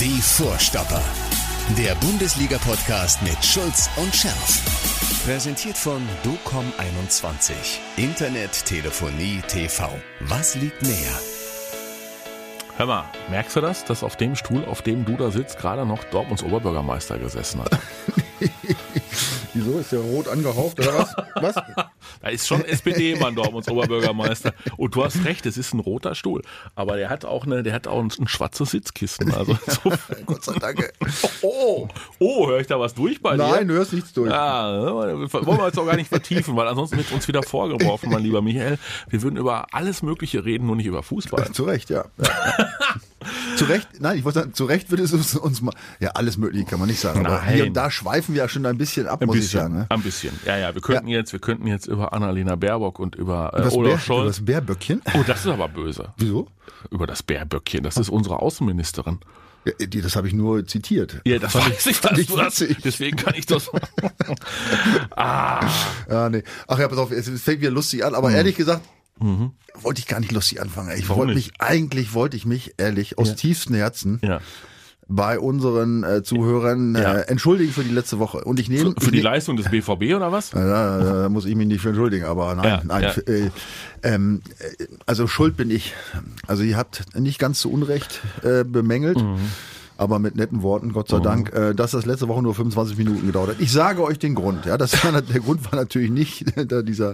Die Vorstopper. Der Bundesliga-Podcast mit Schulz und Scherf. Präsentiert von DOCOM21. Internet, Telefonie, TV. Was liegt näher? Hör mal, merkst du das, dass auf dem Stuhl, auf dem du da sitzt, gerade noch Dortmunds Oberbürgermeister gesessen hat? Wieso? Ist der rot angehaucht oder was? Was? Da ist schon SPD-Mann Dortmunds Oberbürgermeister. Und du hast recht, es ist ein roter Stuhl. Aber der hat auch eine, der hat auch ein, ein schwarzes Sitzkissen. Also so, Gott sei Dank. oh, oh, höre ich da was durch bei dir? Nein, du hörst nichts durch. Ja, wollen wir jetzt auch gar nicht vertiefen, weil ansonsten wird uns wieder vorgeworfen, mein lieber Michael. Wir würden über alles Mögliche reden, nur nicht über Fußball. Zu Recht, ja. ja. zu Recht, nein, ich wollte sagen, zu Recht würde es uns, uns mal, ja, alles Mögliche kann man nicht sagen. Aber hier und da schweifen wir ja schon ein bisschen ab, Ein muss bisschen, ich sagen. Ne? ein bisschen. Ja, ja, wir könnten jetzt, wir könnten jetzt über Annalena Baerbock und über äh, Das, Bär, Olaf Scholz. das Bärböckchen? Oh, das ist aber böse. Wieso? Über das Bärböckchen. Das ist unsere Außenministerin. Ja, das habe ich nur zitiert. Ja, das weiß ich, fand ich das, deswegen kann ich das. ah, Ja, nee. Ach ja, pass auf, es fängt wieder lustig an, aber ehrlich gesagt, wollte ich gar nicht lustig anfangen. Ich Mhm. Warum wollte nicht? mich, eigentlich wollte ich mich, ehrlich, aus tiefstem Herzen ja. Bei unseren äh, Zuhörern Ja. äh, entschuldigen für die letzte Woche. Und ich nehme Für die ich nehm- Leistung des BVB oder was? Ja, da, da muss ich mich nicht für entschuldigen, aber nein, Ja, nein. ja. Äh, ähm, äh, also schuld bin ich. Also ihr habt nicht ganz zu Unrecht äh, bemängelt. Mhm. Aber mit netten Worten, Gott sei Dank, äh, dass das letzte Woche nur 25 Minuten gedauert hat. Ich sage euch den Grund. Ja, das war, der Grund war natürlich nicht da dieser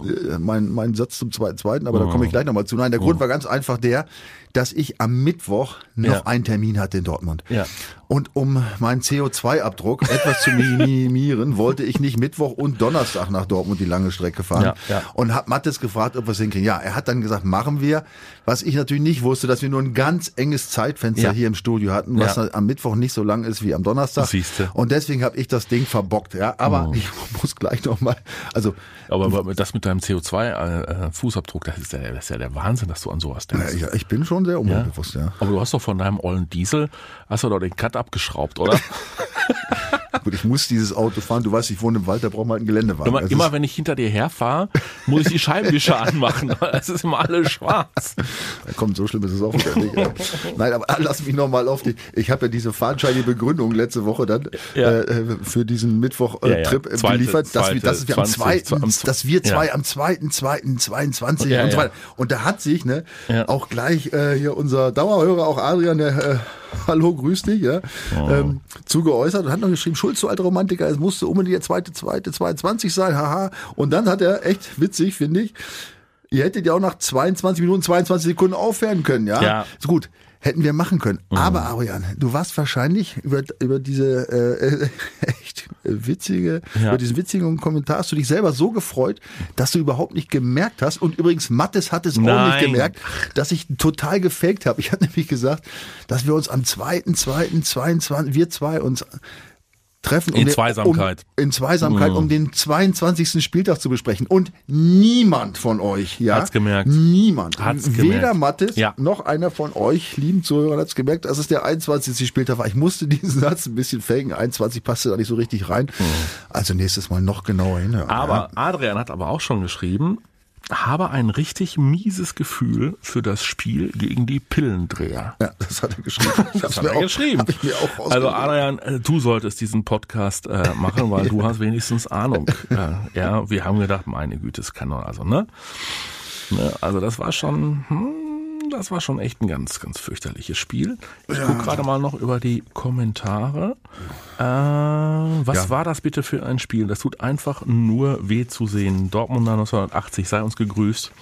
äh, mein, mein Satz zum zweiten, zweiten, aber da komme ich gleich nochmal zu. Nein, der Grund war ganz einfach der, dass ich am Mittwoch noch Ja. einen Termin hatte in Dortmund. Ja. Und um meinen CO2-Abdruck etwas zu minimieren, wollte ich nicht Mittwoch und Donnerstag nach Dortmund die lange Strecke fahren. Ja, ja. Und hab Mattes gefragt, ob wir es hinkriegen. Ja, er hat dann gesagt, machen wir. Was ich natürlich nicht wusste, dass wir nur ein ganz enges Zeitfenster Ja. hier im Studio hatten, was Ja. am Mittwoch nicht so lang ist wie am Donnerstag. Siehste. Und deswegen habe ich das Ding verbockt. Ja, aber Oh. ich muss gleich noch mal. Also Aber aber das mit deinem CO2-Fußabdruck, das ist, ja, das ist ja der Wahnsinn, dass du an sowas ja, denkst. ich, ich bin schon sehr umweltbewusst. Ja. Aber du hast doch von deinem ollen Diesel, hast du doch den Cut abgeschraubt, oder? Gut, ich muss dieses Auto fahren. Du weißt, ich wohne im Wald, da braucht man halt einen Geländewagen. Immer, Das immer wenn ich hinter dir herfahre, muss ich die Scheibenwischer anmachen. Es ist immer alles schwarz. Ja, Komm, so schlimm ist es auch wieder nicht. Nein, aber lass mich nochmal auf die. Ich habe ja diese fadenscheinige Begründung letzte Woche dann Ja. äh, für diesen Mittwoch-Trip Ja, ja. äh, geliefert, dass wir, dass wir am 20, zweiten, am- dass wir zwei am zweiten, zweiten, 22 Ja, und so weiter. Und da hat sich ne Ja. auch gleich äh, hier unser Dauerhörer, auch Adrian, der äh, Hallo, grüß dich, ja, Oh. ähm, zugeäußert und hat noch geschrieben, Schulz, du alter Romantiker, es musste unbedingt der zweite, zweite, 22 sein, haha. Und dann hat er, echt witzig, finde ich, Ihr hättet ja auch nach 22 Minuten, 22 Sekunden aufhören können, ja? Ja. Ist gut. Hätten wir machen können. Mhm. Aber, Arian, du warst wahrscheinlich über, über diese äh, echt witzige, Ja. über diesen witzigen Kommentar hast du dich selber so gefreut, dass du überhaupt nicht gemerkt hast. Und übrigens, Mattes hat es auch Nein. nicht gemerkt, dass ich total gefaked habe. Ich hatte nämlich gesagt, dass wir uns am 2.2.22, wir zwei uns treffen. In den- Zweisamkeit. Um, in Zweisamkeit, um den 22. Spieltag zu besprechen. Und niemand von euch, ja. Hat's gemerkt. Niemand. Hat's Weder gemerkt. Mattes Ja. noch einer von euch, lieben Zuhörern, hat's gemerkt, dass es der 21. Spieltag war. Ich musste diesen Satz ein bisschen faken. 21 passte da nicht so richtig rein. Also nächstes Mal noch genauer hinhören. Aber Adrian hat aber auch schon geschrieben, habe ein richtig mieses Gefühl für das Spiel gegen die Pillendreher. ja. das hat er geschrieben. Das hat er auch, geschrieben. Hab ich mir auch also. Adrian, äh, du solltest diesen Podcast äh, machen, weil du hast wenigstens Ahnung. Ja, wir haben gedacht, meine Güte, es kann doch also, ne? ne? Also das war schon, hm, das war schon echt ein ganz, ganz fürchterliches Spiel. Ich guck gerade mal noch über die Kommentare. Äh, was Ja. war das bitte für ein Spiel? Das tut einfach nur weh zu sehen. Dortmunder 1980, sei uns gegrüßt.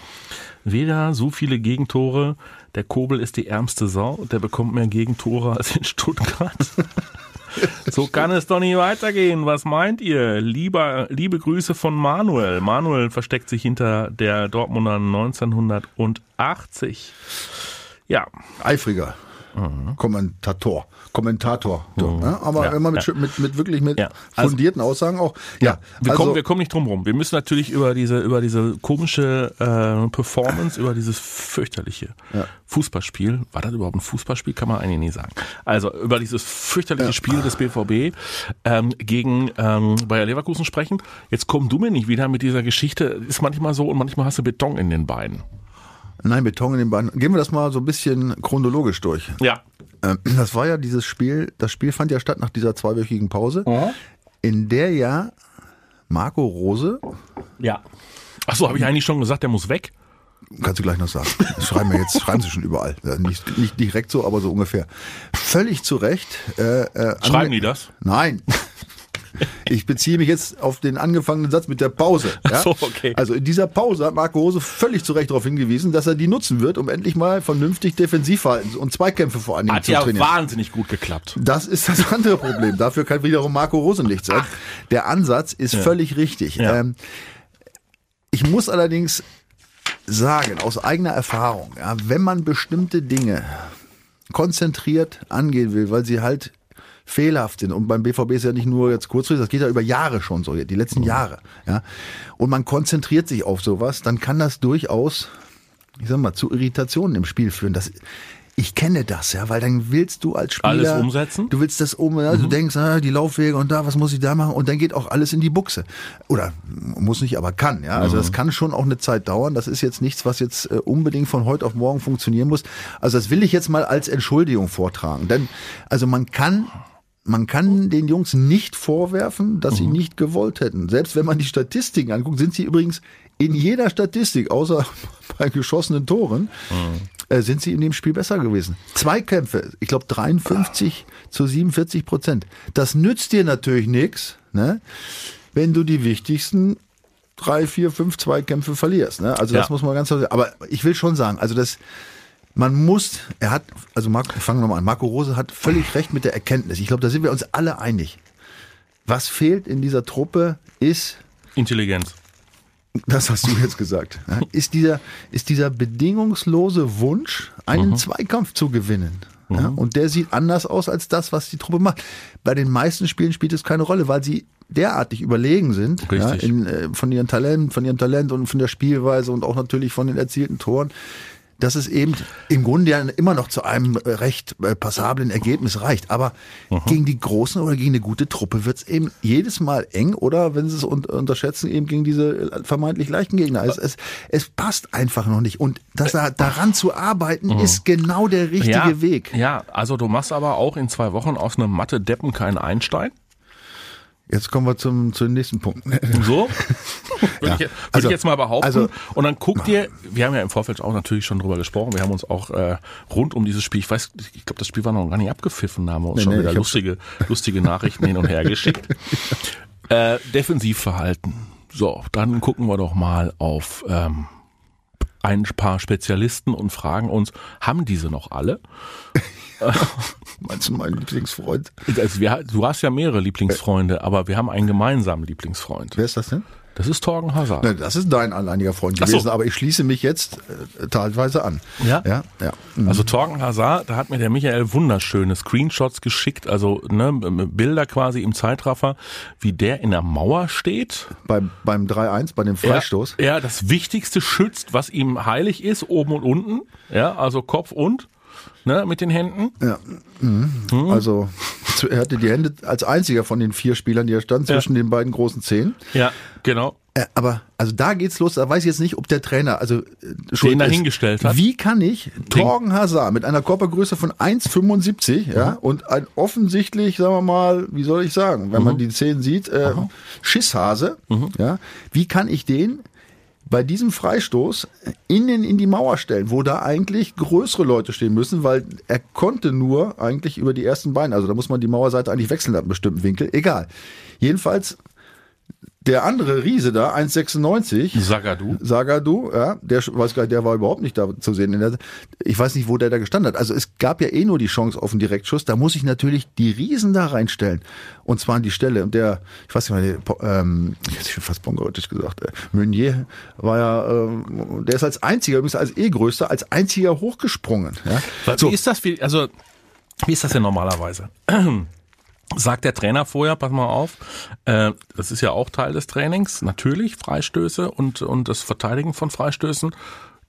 Weder so viele Gegentore, der Kobel ist die ärmste Sau, der bekommt mehr Gegentore als in Stuttgart. So kann es doch nicht weitergehen. Was meint ihr? Lieber, liebe Grüße von Manuel. Manuel versteckt sich hinter der Dortmunder 1980. Ja, Eifriger. Kommentator. Kommentator. Ne? Aber Mhm. Ja, immer mit, ja. mit, mit wirklich mit Ja. Also- fundierten Aussagen auch. Ja, wir, also, kommen, wir kommen nicht drum rum. Wir müssen natürlich über diese, über diese komische äh, Performance, über dieses fürchterliche. Fußballspiel. War das überhaupt ein Fußballspiel? Kann man eigentlich nie sagen. Also über dieses fürchterliche Spiel des BVB ähm, gegen ähm, Bayer Leverkusen sprechen. Jetzt komm du mir nicht wieder mit dieser Geschichte. Ist manchmal so und manchmal hast du Beton in den Beinen. Nein, Beton in den Beinen. Gehen wir das mal so ein bisschen chronologisch durch. Ja. Ähm, Das war ja dieses Spiel, das Spiel fand ja statt nach dieser zweiwöchigen Pause, in der ja Marco Rose, Ja. Achso, habe ich eigentlich schon gesagt, der muss weg? kannst du gleich noch sagen, das schreiben wir jetzt, schreiben sie schon überall. Nicht, nicht direkt so, aber so ungefähr. Völlig zu Recht. Äh, äh, Schreiben die das? Nein. Ich beziehe mich jetzt auf den angefangenen Satz mit der Pause. Ja? So, okay. Also in dieser Pause hat Marco Rose völlig zu Recht darauf hingewiesen, dass er die nutzen wird, um endlich mal vernünftig Defensivverhalten und Zweikämpfe vor allen Dingen Hat zu ja trainieren. wahnsinnig gut geklappt. Das ist das andere Problem. Dafür kann wiederum Marco Rose nichts sein. Der Ansatz ist völlig richtig. Ja. Ähm, ich muss allerdings sagen, aus eigener Erfahrung, ja, wenn man bestimmte Dinge konzentriert angehen will, weil sie halt fehlerhaft sind. Und beim BVB ist ja nicht nur jetzt kurzfristig, das geht ja über Jahre schon so, die letzten Jahre. Ja. Und man konzentriert sich auf sowas, dann kann das durchaus, ich sag mal, zu Irritationen im Spiel führen. Das, ich kenne das, ja, weil dann willst du als Spieler Alles umsetzen? Du willst das um, ja, du denkst, ah, die Laufwege und da, was muss ich da machen? Und dann geht auch alles in die Buchse. Oder muss nicht, aber kann, ja. Also das kann schon auch eine Zeit dauern. Das ist jetzt nichts, was jetzt äh, unbedingt von heute auf morgen funktionieren muss. Also das will ich jetzt mal als Entschuldigung vortragen. Denn, also man kann man kann den Jungs nicht vorwerfen, dass sie nicht gewollt hätten. Selbst wenn man die Statistiken anguckt, sind sie übrigens in jeder Statistik, außer bei geschossenen Toren, äh, sind sie in dem Spiel besser gewesen. Zweikämpfe, ich glaube 53 zu 47 Prozent. Das nützt dir natürlich nichts, ne, wenn du die wichtigsten drei, vier, fünf Zweikämpfe verlierst. Ne? Also das Ja. muss man ganz klar sagen. Aber ich will schon sagen, also das, man muss, er hat, also Marco, fangen wir mal an, Marco Rose hat völlig recht mit der Erkenntnis. Ich glaube, da sind wir uns alle einig. Was fehlt in dieser Truppe ist, Intelligenz. das hast du jetzt gesagt, ist dieser, ist dieser bedingungslose Wunsch, einen Zweikampf zu gewinnen. Ja, und der sieht anders aus als das, was die Truppe macht. Bei den meisten Spielen spielt es keine Rolle, weil sie derartig überlegen sind ja, in, äh, von ihrem Talent, von ihrem Talent und von der Spielweise und auch natürlich von den erzielten Toren, dass es eben im Grunde ja immer noch zu einem äh, recht äh, passablen Ergebnis reicht. Aber gegen die Großen oder gegen eine gute Truppe wird es eben jedes Mal eng oder wenn sie es un unterschätzen, eben gegen diese äh, vermeintlich leichten Gegner. Es, es, es passt einfach noch nicht. Und das, da- daran zu arbeiten, ist genau der richtige ja, Weg. Ja, also du machst aber auch in zwei Wochen aus einem Mathe-Deppen keinen Einstein. Jetzt kommen wir zum, zu den nächsten Punkten. So? Würde ich, würd Also- ich jetzt mal behaupten. also- und dann guck dir, wir haben ja im Vorfeld auch natürlich schon drüber gesprochen, wir haben uns auch äh, rund um dieses Spiel, ich weiß, ich glaube, das Spiel war noch gar nicht abgepfiffen, da haben wir uns Nee, schon nee, wieder lustige, lustige Nachrichten hin und her geschickt. äh, Defensivverhalten. So, dann gucken wir doch mal auf ähm, ein paar Spezialisten und fragen uns, haben diese noch alle? Meinst du meinen Lieblingsfreund? Also wir, du hast ja mehrere Lieblingsfreunde, aber wir haben einen gemeinsamen Lieblingsfreund. Wer ist das denn? Das ist Torgen Hazard. Na, das ist dein alleiniger Freund Ach so. gewesen, aber ich schließe mich jetzt äh, teilweise an. Ja? Ja, ja. Mhm. Also Torgen Hazard, da hat mir der Michael wunderschöne Screenshots geschickt, also ne, Bilder quasi im Zeitraffer, wie der in der Mauer steht. Beim, beim 3-1, bei dem Freistoß. Er das Wichtigste schützt, was ihm heilig ist, oben und unten. Ja, also Kopf und ne, mit den Händen. Ja. Mhm. Also zu- er hatte die Hände als einziger von den vier Spielern, die er stand, zwischen den beiden großen Zehen. Ja, genau. Äh, aber also da geht's los. Da weiß ich jetzt nicht, ob der Trainer also äh, ist. dahingestellt hat. Wie kann ich Torgen Hazard mit einer Körpergröße von 1,75 ja und ein offensichtlich, sagen wir mal, wie soll ich sagen, wenn man die Zehen sieht, äh, Schisshase, ja, wie kann ich den bei diesem Freistoß innen in die Mauer stellen, wo da eigentlich größere Leute stehen müssen, weil er konnte nur eigentlich über die ersten Beine, also da muss man die Mauerseite eigentlich wechseln ab einem bestimmten Winkel, egal. Jedenfalls der andere Riese da, 1,96, Sagadu. Sagadu, ja, der weiß gar nicht, der war überhaupt nicht da zu sehen. Der, ich weiß nicht, wo der da gestanden hat. Also es gab ja eh nur die Chance auf einen Direktschuss. Da muss ich natürlich die Riesen da reinstellen. Und zwar an die Stelle. Und der, ich weiß nicht mal, der, ähm, ich schon fast bongotisch gesagt, äh, Meunier war ja, ähm, der ist als einziger, übrigens als eh größter, als einziger hochgesprungen. Ja. Wie ist das? Wie, also, wie ist das denn normalerweise? Sagt der Trainer vorher, pass mal auf, äh, das ist ja auch Teil des Trainings, natürlich, Freistöße und, und das Verteidigen von Freistößen.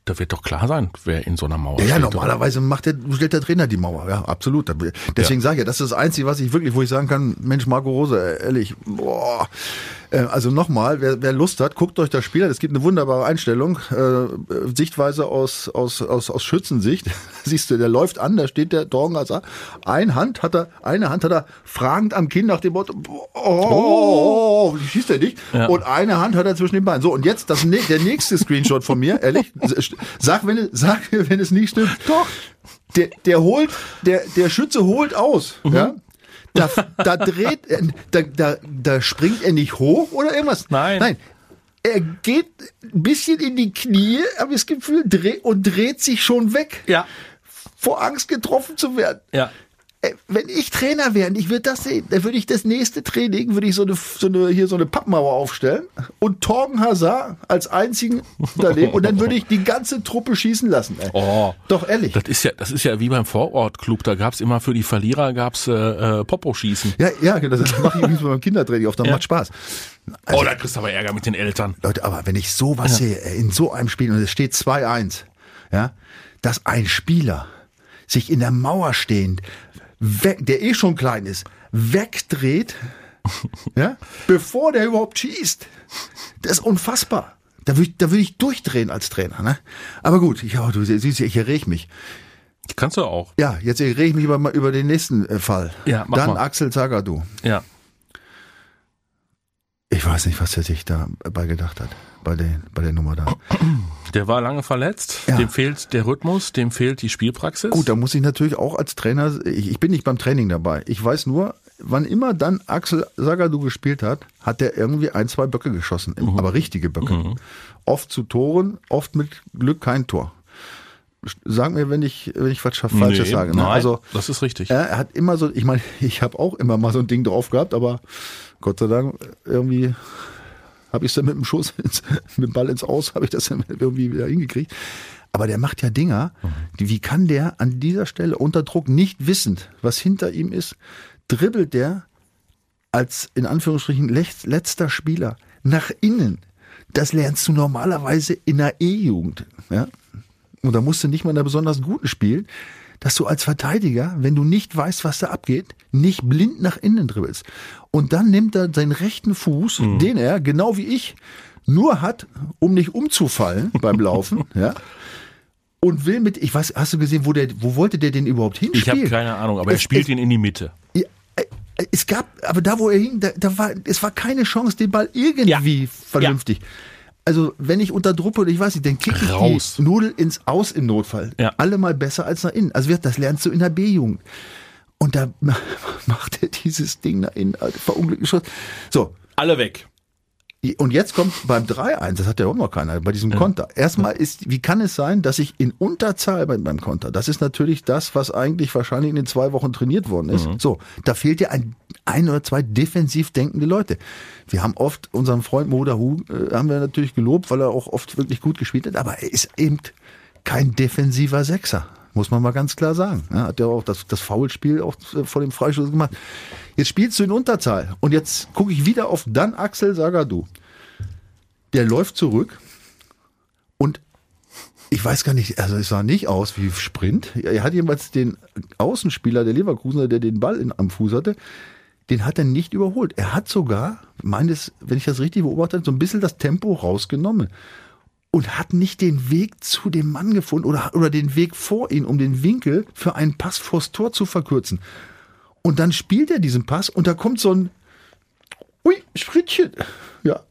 Da wird doch klar sein, wer in so einer Mauer Ja, ja, steht. normalerweise macht der, stellt der Trainer die Mauer, ja, absolut. Deswegen sage ich ja, das ist das Einzige, was ich wirklich, wo ich sagen kann, Mensch, Marco Rose, ehrlich, boah, also nochmal, wer, wer Lust hat, guckt euch das Spiel an. Es gibt eine wunderbare Einstellung, äh, Sichtweise aus, aus, aus, aus Schützensicht. Siehst du, der läuft an, da steht der als ein Hand hat er, eine Hand hat er fragend am Kinn nach dem Motto, oh, wie schießt er nicht? Ja. Und eine Hand hat er zwischen den Beinen. So, und jetzt das, der nächste Screenshot von mir, ehrlich, sag, wenn, sag wenn es nicht stimmt. Doch. Der, der holt, der, der Schütze holt aus, mhm. ja. Da, da dreht, da, da, da springt er nicht hoch oder irgendwas. Nein. Nein. Er geht ein bisschen in die Knie, habe ich das Gefühl, dreht und dreht sich schon weg. Ja. Vor Angst getroffen zu werden. Ja. Äh, wenn ich Trainer wäre ich würde das sehen, dann würde ich das nächste Training, würde ich so eine, so eine, hier so eine Pappmauer aufstellen und Torgen Hazard als einzigen daneben und dann würde ich die ganze Truppe schießen lassen. Ey. Oh. Doch ehrlich. Das ist ja, das ist ja wie beim Vorortclub, da gab's immer für die Verlierer gab's äh, äh, Popo-Schießen. Ja, ja, genau, das mache ich übrigens beim Kindertraining auf, dann ja. macht Spaß. Also, oh, da kriegst du aber Ärger mit den Eltern. Leute, aber wenn ich sowas ja. sehe, in so einem Spiel und es steht 2-1, ja, dass ein Spieler sich in der Mauer stehend weg, der eh schon klein ist, wegdreht, ja, bevor der überhaupt schießt. Das ist unfassbar. Da würde ich, da würd ich durchdrehen als Trainer. Ne? Aber gut, ich, oh, du siehst, ich erreg mich. Kannst du auch. Ja, jetzt ich mich über, über den nächsten äh, Fall. Ja, mach Dann mal. Axel Zagadou. Ja. Ich weiß nicht, was er sich dabei gedacht hat, bei, den, bei der Nummer da. Der war lange verletzt, ja. dem fehlt der Rhythmus, dem fehlt die Spielpraxis. Gut, da muss ich natürlich auch als Trainer, ich, ich bin nicht beim Training dabei. Ich weiß nur, wann immer dann Axel Sagadou gespielt hat, hat er irgendwie ein, zwei Böcke geschossen, mhm. aber richtige Böcke. Mhm. Oft zu Toren, oft mit Glück kein Tor. Sag mir, wenn ich, wenn ich was Falsches nee, sage. Ne? Nein, also, das ist richtig. Er hat immer so, ich meine, ich habe auch immer mal so ein Ding drauf gehabt, aber Gott sei Dank, irgendwie habe ich es dann mit dem Schuss, ins, mit dem Ball ins Aus, habe ich das dann irgendwie wieder hingekriegt. Aber der macht ja Dinger, die, wie kann der an dieser Stelle unter Druck nicht wissend, was hinter ihm ist, dribbelt der als in Anführungsstrichen letzter Spieler nach innen. Das lernst du normalerweise in der E-Jugend. Ja? Und da musst du nicht mal in einer besonders guten spielen dass du als Verteidiger, wenn du nicht weißt, was da abgeht, nicht blind nach innen dribbelst. Und dann nimmt er seinen rechten Fuß, mhm. den er, genau wie ich, nur hat, um nicht umzufallen beim Laufen, ja, und will mit, ich weiß, hast du gesehen, wo der, wo wollte der denn überhaupt hinspielen? Ich habe keine Ahnung, aber es, er spielt es, ihn in die Mitte. Ja, äh, es gab, aber da, wo er hing, da, da war, es war keine Chance, den Ball irgendwie ja. vernünftig. Ja also wenn ich unter Druck oder ich weiß nicht, dann kicke ich Raus. die Nudel ins Aus im Notfall. Ja. Allemal besser als nach innen. Also das lernst du in der B-Jugend. Und da macht er dieses Ding nach innen, verunglückt Schuss. So. Alle weg. Und jetzt kommt beim 3-1, das hat ja auch noch keiner, bei diesem Konter. Erstmal ist, wie kann es sein, dass ich in Unterzahl beim, beim Konter, das ist natürlich das, was eigentlich wahrscheinlich in den zwei Wochen trainiert worden ist. Mhm. So, da fehlt ja ein, ein oder zwei defensiv denkende Leute. Wir haben oft unseren Freund Moda Hu, äh, haben wir natürlich gelobt, weil er auch oft wirklich gut gespielt hat, aber er ist eben kein defensiver Sechser. Muss man mal ganz klar sagen. Ja, hat ja auch das, das Foulspiel auch äh, vor dem Freistoß gemacht. Jetzt spielst du in Unterzahl. Und jetzt gucke ich wieder auf dann Axel Sagadou. Der läuft zurück und ich weiß gar nicht, also es sah nicht aus wie Sprint. Er hat jemals den Außenspieler der Leverkusener, der den Ball in, am Fuß hatte, den hat er nicht überholt. Er hat sogar, meines, wenn ich das richtig beobachtet, so ein bisschen das Tempo rausgenommen und hat nicht den Weg zu dem Mann gefunden oder, oder den Weg vor ihn, um den Winkel für einen Pass vors Tor zu verkürzen. Und dann spielt er diesen Pass und da kommt so ein Ui, Schrittchen. Ja.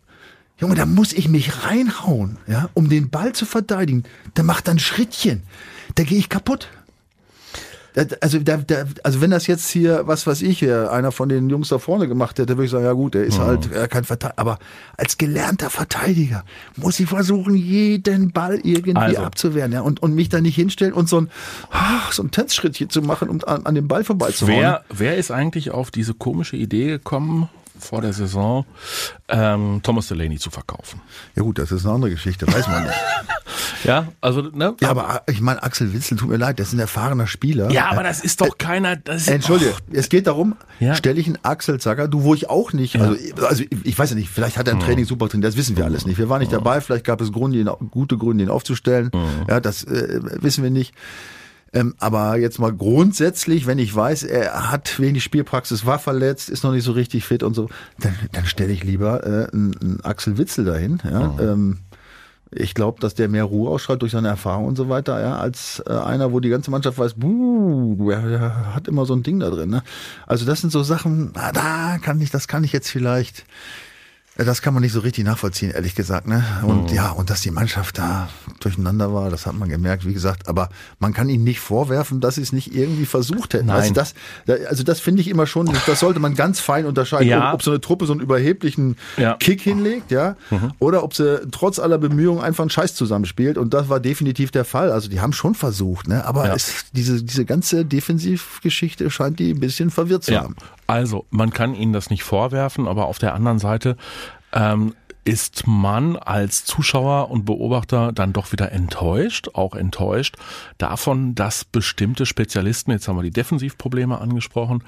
Junge, da muss ich mich reinhauen, ja, um den Ball zu verteidigen. Da macht ein Schrittchen. Da gehe ich kaputt. Also, da, da, also wenn das jetzt hier, was weiß ich, einer von den Jungs da vorne gemacht hätte, würde ich sagen, ja gut, der ist mhm. halt äh, kein Verteidiger. Aber als gelernter Verteidiger muss ich versuchen, jeden Ball irgendwie also. abzuwehren ja, und, und mich da nicht hinstellen und so ein, ach, so ein Tanzschrittchen zu machen, um an, an dem Ball vorbeizuhauen. Wer, wer ist eigentlich auf diese komische Idee gekommen, vor der Saison ähm, Thomas Delaney zu verkaufen. Ja gut, das ist eine andere Geschichte, weiß man nicht. ja, also ne? Ja, aber ich meine, Axel Witzel, tut mir leid, das ist ein erfahrener Spieler. Ja, aber das ist doch keiner. Das ist, Entschuldige, oh. es geht darum, ja. stelle ich einen Axel Zacker, du, wo ich auch nicht, also, also ich weiß ja nicht, vielleicht hat er ein mhm. Training super drin, das wissen wir alles nicht. Wir waren nicht dabei, vielleicht gab es Gründe, ihn, gute Gründe, ihn aufzustellen. Mhm. Ja, das äh, wissen wir nicht. Ähm, aber jetzt mal grundsätzlich, wenn ich weiß, er hat wenig Spielpraxis, war verletzt, ist noch nicht so richtig fit und so, dann, dann stelle ich lieber äh, einen, einen Axel Witzel dahin. Ja? Mhm. Ähm, ich glaube, dass der mehr Ruhe ausstrahlt durch seine Erfahrung und so weiter, ja, als äh, einer, wo die ganze Mannschaft weiß, buh, er, er hat immer so ein Ding da drin. Ne? Also das sind so Sachen, na, da kann ich, das kann ich jetzt vielleicht das kann man nicht so richtig nachvollziehen, ehrlich gesagt. Ne? Und mhm. ja, und dass die Mannschaft da durcheinander war, das hat man gemerkt, wie gesagt. Aber man kann ihnen nicht vorwerfen, dass sie es nicht irgendwie versucht hätten. Also Nein. Also das, also das finde ich immer schon, das sollte man ganz fein unterscheiden, ja. ob, so eine Truppe so einen überheblichen ja. Kick hinlegt, ja, mhm. oder ob sie trotz aller Bemühungen einfach einen Scheiß zusammenspielt. Und das war definitiv der Fall. Also die haben schon versucht, ne? Aber ja. es, diese, diese ganze Defensivgeschichte scheint die ein bisschen verwirrt zu haben. Also, man kann ihnen das nicht vorwerfen, aber auf der anderen Seite ähm, ist man als Zuschauer und Beobachter dann doch wieder enttäuscht, auch enttäuscht davon, dass bestimmte Spezialisten, jetzt haben wir die Defensivprobleme angesprochen,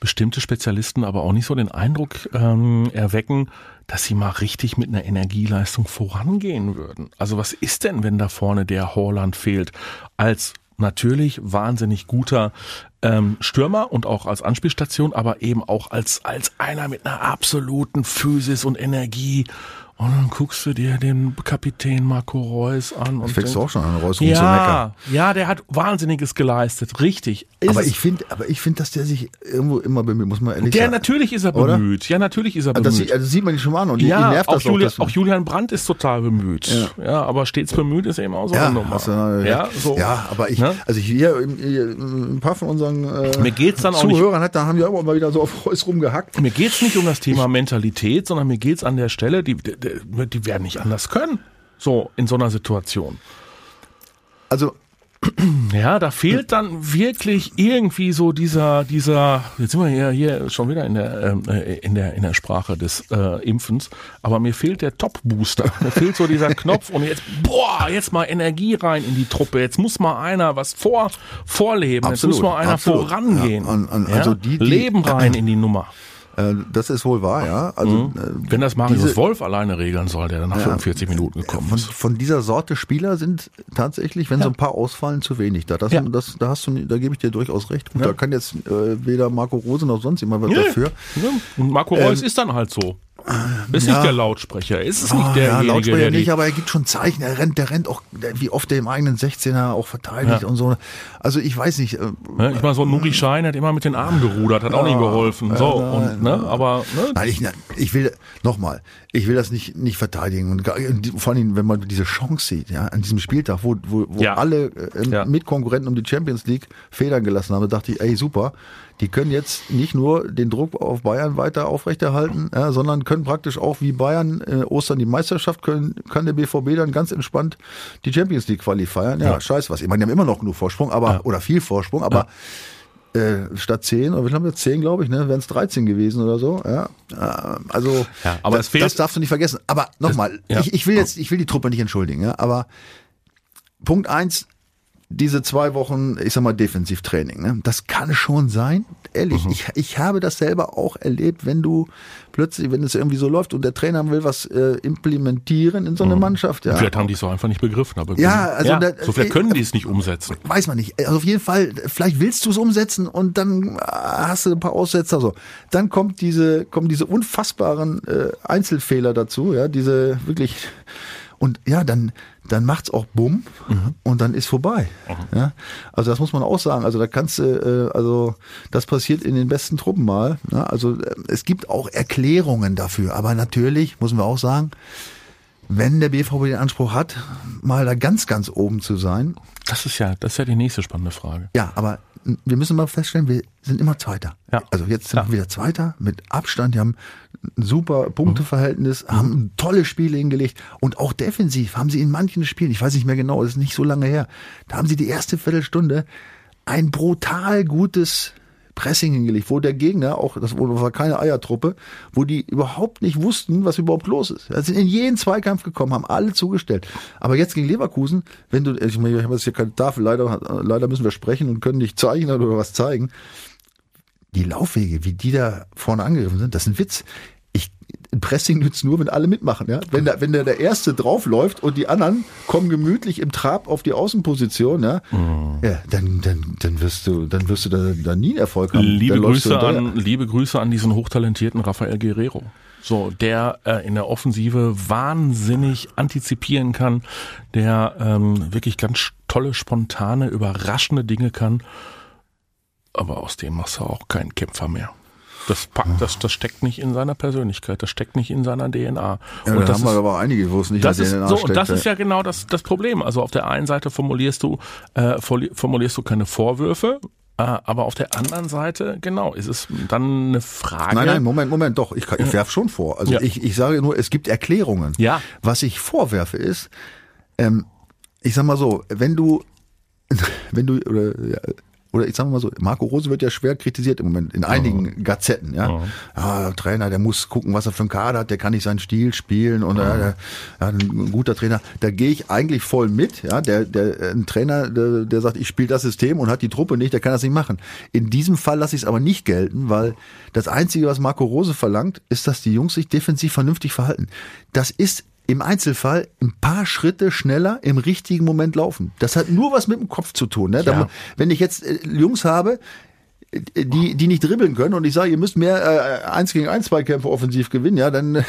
bestimmte Spezialisten aber auch nicht so den Eindruck ähm, erwecken, dass sie mal richtig mit einer Energieleistung vorangehen würden. Also was ist denn, wenn da vorne der Holland fehlt als natürlich wahnsinnig guter ähm, Stürmer und auch als Anspielstation, aber eben auch als, als einer mit einer absoluten Physis und Energie und dann guckst du dir den Kapitän Marco Reus an. Und fängst du auch schon an, Reus ja, ja, der hat Wahnsinniges geleistet, richtig. Aber ich finde, aber ich finde, dass der sich irgendwo immer bemüht, muss man ehrlich der, sagen. natürlich ist er bemüht. Oder? Ja, natürlich ist er bemüht. Das, das sieht man nicht schon mal an und ja, nervt auch das Julian, auch. auch Julian Brandt ist total bemüht. Ja, ja aber stets bemüht ist eben auch so ja, eine Nummer. Also, ja, so, ja, aber ich, ne? also hier, ein paar von unseren äh, mir geht's dann Zuhörern, hat, da haben wir auch mal wieder so auf Reus rumgehackt. Mir geht's nicht um das Thema ich, Mentalität, sondern mir geht's an der Stelle, die, die, die werden nicht anders können. So in so einer Situation. Also ja, da fehlt dann wirklich irgendwie so dieser, dieser, jetzt sind wir hier, hier schon wieder in der, ähm, äh, in der, in der Sprache des äh, Impfens, aber mir fehlt der Top-Booster. Mir fehlt so dieser Knopf und jetzt, boah, jetzt mal Energie rein in die Truppe. Jetzt muss mal einer was vor, vorleben. Absolut, jetzt muss mal einer absolut. vorangehen. Ja, und, und, also die, die, Leben rein in die Nummer. Äh, das ist wohl wahr, ja. Also, mhm. Äh, Wenn das Marius diese, Wolf alleine regeln soll, der dann nach ja, 45 Minuten gekommen von, ist. Von dieser Sorte Spieler sind tatsächlich, wenn ja. so ein paar ausfallen, zu wenig da. Das, ja. das, da hast du, da gebe ich dir durchaus recht. Gut, da kann jetzt äh, weder Marco Rose noch sonst jemand was dafür. Und Marco Reus ähm, ist dann halt so. Ist ja. nicht der Lautsprecher, ist es nicht der ja, Lautsprecher der nicht, aber er gibt schon Zeichen, er rennt, der rennt auch, wie oft der im eigenen 16er auch verteidigt ja. und so. Also ich weiß nicht. Äh, ja, ich meine, so ein Nuri Schein hat immer mit den Armen gerudert, hat auch nicht geholfen. So, und, ne, aber, ne? Nein, ich, ich will, nochmal, ich will das nicht, nicht verteidigen. Und vor allem, wenn man diese Chance sieht, ja, an diesem Spieltag, wo, wo, wo alle äh, Mitkonkurrenten um die Champions League Federn gelassen haben, dachte ich, ey, super die können jetzt nicht nur den Druck auf Bayern weiter aufrechterhalten, ja, sondern können praktisch auch wie Bayern äh, Ostern die Meisterschaft, können, kann der BVB dann ganz entspannt die Champions League Quali feiern. Ja, ja. scheiß was. Ich meine, die haben immer noch genug Vorsprung, aber, ja. oder viel Vorsprung, aber äh, statt 10, oder wie haben wir 10, glaube ich, ne, wären es 13 gewesen oder so. Ja, äh, also ja, aber das, das, darfst du nicht vergessen. Aber nochmal, ja. ich, ich will jetzt, ich will die Truppe nicht entschuldigen, ja, aber Punkt eins, diese zwei Wochen, ich sag mal, Defensivtraining. Ne? Das kann schon sein. Ehrlich, mhm. ich, ich habe das selber auch erlebt, wenn du plötzlich, wenn es irgendwie so läuft und der Trainer will was äh, implementieren in so eine mhm. Mannschaft. Ja. Vielleicht haben die es auch einfach nicht begriffen. Aber ja, also ja, da, so vielleicht können die es nicht umsetzen. Weiß man nicht. Also auf jeden Fall, vielleicht willst du es umsetzen und dann äh, hast du ein paar Aussetzer. So, dann kommt diese, kommen diese unfassbaren äh, Einzelfehler dazu. Ja, diese wirklich und ja, dann, dann macht's auch Bumm mhm. und dann ist vorbei. Mhm. Ja? Also das muss man auch sagen. Also da kannst du, äh, also das passiert in den besten Truppen mal. Ne? Also äh, es gibt auch Erklärungen dafür. Aber natürlich muss man auch sagen, wenn der BVB den Anspruch hat, mal da ganz, ganz oben zu sein. Das ist ja, das ist ja die nächste spannende Frage. Ja, aber wir müssen mal feststellen, wir sind immer Zweiter. Ja. Also jetzt sind ja. wir wieder Zweiter mit Abstand. Die haben super Punkteverhältnis, mhm. haben tolle Spiele hingelegt und auch defensiv haben sie in manchen Spielen, ich weiß nicht mehr genau, das ist nicht so lange her, da haben sie die erste Viertelstunde ein brutal gutes Pressing hingelegt, wo der Gegner, auch das war keine Eiertruppe, wo die überhaupt nicht wussten, was überhaupt los ist. Sie sind in jeden Zweikampf gekommen, haben alle zugestellt. Aber jetzt gegen Leverkusen, wenn du, ich meine, ich habe jetzt hier keine Tafel, leider, leider müssen wir sprechen und können nicht zeichnen oder was zeigen. Die Laufwege, wie die da vorne angegriffen sind, das ist ein Witz. Ich, ein Pressing nützt nur, wenn alle mitmachen. Ja? Wenn, da, wenn der, der Erste draufläuft und die anderen kommen gemütlich im Trab auf die Außenposition, ja, mhm. ja dann, dann, dann wirst du, dann wirst du da, da nie Erfolg haben. Liebe Grüße, an, liebe Grüße an diesen hochtalentierten Rafael Guerrero. So, der äh, in der Offensive wahnsinnig antizipieren kann, der ähm, wirklich ganz tolle, spontane, überraschende Dinge kann. Aber aus dem machst du auch keinen Kämpfer mehr. Das, packt, das, das steckt nicht in seiner Persönlichkeit, das steckt nicht in seiner DNA. Ja, und da das haben wir aber einige, wo es nicht in der DNA so, steckt. Und das ist ja genau das, das Problem. Also auf der einen Seite formulierst du, äh, formulierst du keine Vorwürfe, äh, aber auf der anderen Seite, genau, ist es dann eine Frage. Nein, nein, Moment, Moment, doch. Ich, ich werfe schon vor. Also ja. ich, ich sage nur, es gibt Erklärungen. Ja. Was ich vorwerfe ist, ähm, ich sag mal so, wenn du, wenn du, oder, ja, oder ich sage mal so, Marco Rose wird ja schwer kritisiert im Moment in einigen oh. Gazetten. Ja, oh. ja, Trainer, der muss gucken, was er für einen Kader hat, der kann nicht seinen Stil spielen und oh. ja, ja, ein guter Trainer. Da gehe ich eigentlich voll mit. Ja, der, der ein Trainer, der, der sagt, ich spiele das System und hat die Truppe nicht, der kann das nicht machen. In diesem Fall lasse ich es aber nicht gelten, weil das Einzige, was Marco Rose verlangt, ist, dass die Jungs sich defensiv vernünftig verhalten. Das ist im Einzelfall ein paar Schritte schneller im richtigen Moment laufen. Das hat nur was mit dem Kopf zu tun. Ne? Ja. Wenn ich jetzt äh, Jungs habe, äh, die, die nicht dribbeln können und ich sage, ihr müsst mehr äh, eins gegen eins Zweikämpfe offensiv gewinnen, ja, dann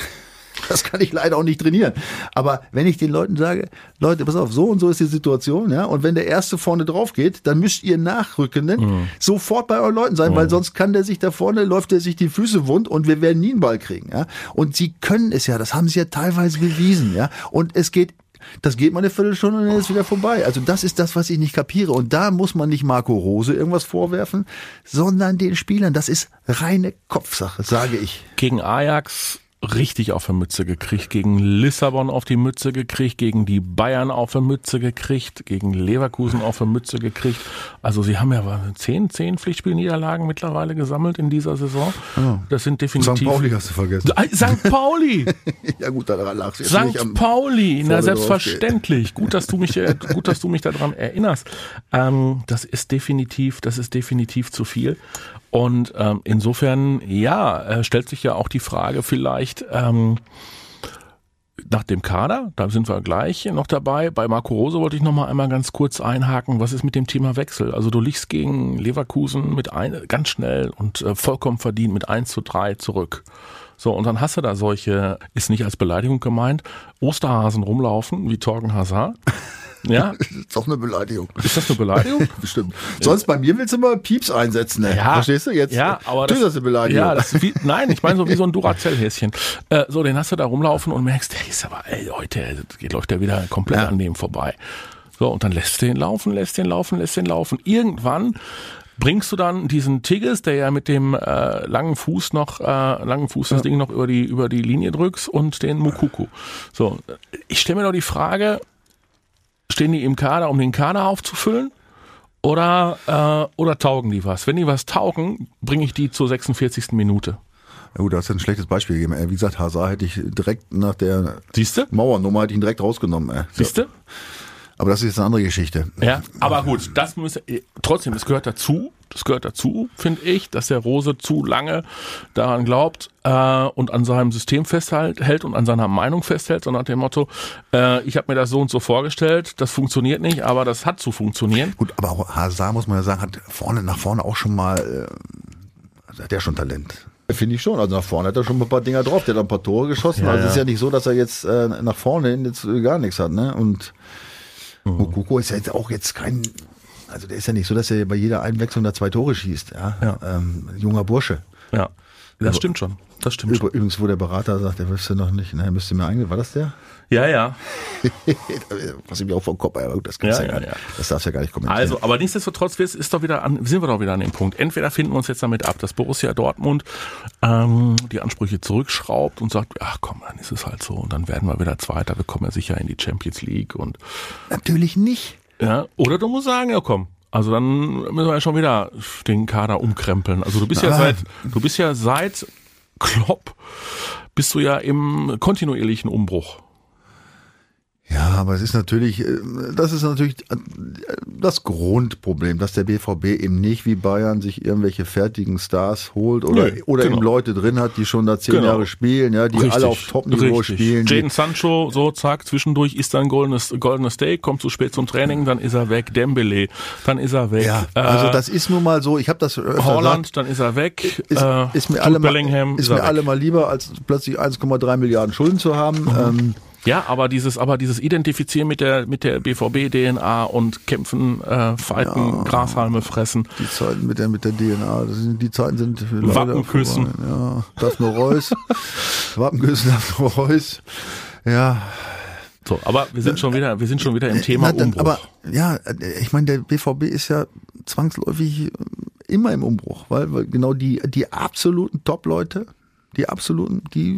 das kann ich leider auch nicht trainieren. Aber wenn ich den Leuten sage, Leute, pass auf, so und so ist die Situation, ja, und wenn der Erste vorne drauf geht, dann müsst ihr Nachrückenden mhm. sofort bei euren Leuten sein, mhm. weil sonst kann der sich da vorne, läuft der sich die Füße wund und wir werden nie einen Ball kriegen, ja. Und sie können es ja, das haben sie ja teilweise bewiesen, ja. Und es geht das geht mal eine Viertelstunde und dann ist es wieder vorbei. Also das ist das, was ich nicht kapiere. Und da muss man nicht Marco Rose irgendwas vorwerfen, sondern den Spielern. Das ist reine Kopfsache, sage ich. Gegen Ajax richtig auf der Mütze gekriegt, gegen Lissabon auf die Mütze gekriegt, gegen die Bayern auf der Mütze gekriegt, gegen Leverkusen auf der Mütze gekriegt. Also sie haben ja zehn, zehn Pflichtspielniederlagen mittlerweile gesammelt in dieser Saison. Das sind definitiv. St. Pauli hast du vergessen. St. Pauli! ja gut, da lachst du St. Pauli, na selbstverständlich. Gut, dass du mich, äh, gut, dass du mich daran erinnerst. Ähm, das ist definitiv, das ist definitiv zu viel. Und ähm, insofern, ja, äh, stellt sich ja auch die Frage vielleicht ähm, nach dem Kader, da sind wir gleich noch dabei. Bei Marco Rose wollte ich noch mal einmal ganz kurz einhaken, was ist mit dem Thema Wechsel? Also du liegst gegen Leverkusen mit ein, ganz schnell und äh, vollkommen verdient mit 1 zu 3 zurück. So, und dann hast du da solche, ist nicht als Beleidigung gemeint, Osterhasen rumlaufen wie Torgen Hazard. Ja. das ist doch eine Beleidigung. Ist das eine Beleidigung? Bestimmt. Sonst bei mir willst du mal Pieps einsetzen, ne? Ja. Verstehst du jetzt? Ja, aber das, das eine Beleidigung. Ja, das ist wie, nein, ich meine so wie so ein Duracell-Häschen. Äh, so, den hast du da rumlaufen und merkst, der ist aber, ey, heute läuft der wieder komplett ja. an dem vorbei. So, und dann lässt du den laufen, lässt den laufen, lässt den laufen. Irgendwann bringst du dann diesen Tigges, der ja mit dem äh, langen Fuß noch, äh, langen Fuß das Ding noch über die, über die Linie drückst und den Mukuku. So, ich stelle mir doch die Frage, Stehen die im Kader, um den Kader aufzufüllen? Oder, äh, oder taugen die was? Wenn die was taugen, bringe ich die zur 46. Minute. Ja gut, da hast du ein schlechtes Beispiel gegeben. Wie gesagt, Hazard hätte ich direkt nach der Siehste? Mauernummer hätte ich ihn direkt rausgenommen. Siehste? Aber das ist jetzt eine andere Geschichte. Ja, aber gut, das muss trotzdem, das gehört dazu. Das gehört dazu, finde ich, dass der Rose zu lange daran glaubt äh, und an seinem System festhält und an seiner Meinung festhält, sondern nach dem Motto, äh, ich habe mir das so und so vorgestellt, das funktioniert nicht, aber das hat zu funktionieren. Gut, aber auch Hazard, muss man ja sagen, hat vorne nach vorne auch schon mal, äh, hat ja schon Talent. Finde ich schon. Also nach vorne hat er schon ein paar Dinger drauf. Der hat ein paar Tore geschossen. Ja, also es ist ja nicht so, dass er jetzt äh, nach vorne hin jetzt gar nichts hat. Ne? Und Mhm. Mokoko ist ja jetzt auch jetzt kein, also der ist ja nicht so, dass er bei jeder Einwechslung da zwei Tore schießt. Ja, ja. Ähm, junger Bursche. Ja, das Aber, stimmt schon. Das stimmt übrigens, schon. Übrigens, wo der Berater sagt, der wüsste noch nicht, ne, müsste mir eingehen. War das der? Ja, ja. Was ich mir auch vom Kopf, aber das kannst ja, ja, ja, Das darfst du ja gar nicht kommentieren. Also, aber nichtsdestotrotz ist doch wieder an, sind wir doch wieder an dem Punkt. Entweder finden wir uns jetzt damit ab, dass Borussia Dortmund ähm, die Ansprüche zurückschraubt und sagt, ach komm, dann ist es halt so und dann werden wir wieder Zweiter, wir kommen ja sicher in die Champions League und natürlich nicht. Ja, oder du musst sagen, ja komm, also dann müssen wir ja schon wieder den Kader umkrempeln. Also du bist ah. ja seit, du bist ja seit Klopp, bist du ja im kontinuierlichen Umbruch. Ja, aber es ist natürlich, äh, das ist natürlich äh, das Grundproblem, dass der BVB eben nicht wie Bayern sich irgendwelche fertigen Stars holt oder, Nee, oder genau. eben Leute drin hat, die schon da zehn Genau. Jahre spielen, ja, die Richtig, alle auf Top-Niveau spielen. Jaden Sancho, so zack, zwischendurch er ein goldenes, goldenes Steak, kommt zu spät zum Training, dann ist er weg. Dembele, dann ist er weg. Ja, Äh, also das ist nun mal so, ich habe das Holland, dann ist er weg. ist, äh, ist mir, alle mal, ist er mir alle mal lieber, als plötzlich 1,3 Milliarden Schulden zu haben. Mhm. Ähm, Ja, aber dieses, aber dieses Identifizieren mit der, mit der BVB-DNA und kämpfen, äh, fighten, Grashalme fressen. die Zeiten mit der, mit der DNA, sind, die Zeiten sind Wappenküssen. Ja, darf nur Reus. Wappenküssen darf nur Reus. Ja, So, aber wir sind schon wieder, wir sind schon wieder im Thema Na, Umbruch. aber ja, ich meine, der BVB ist ja zwangsläufig immer im Umbruch, weil, weil genau die, die absoluten Top-Leute, die absoluten, die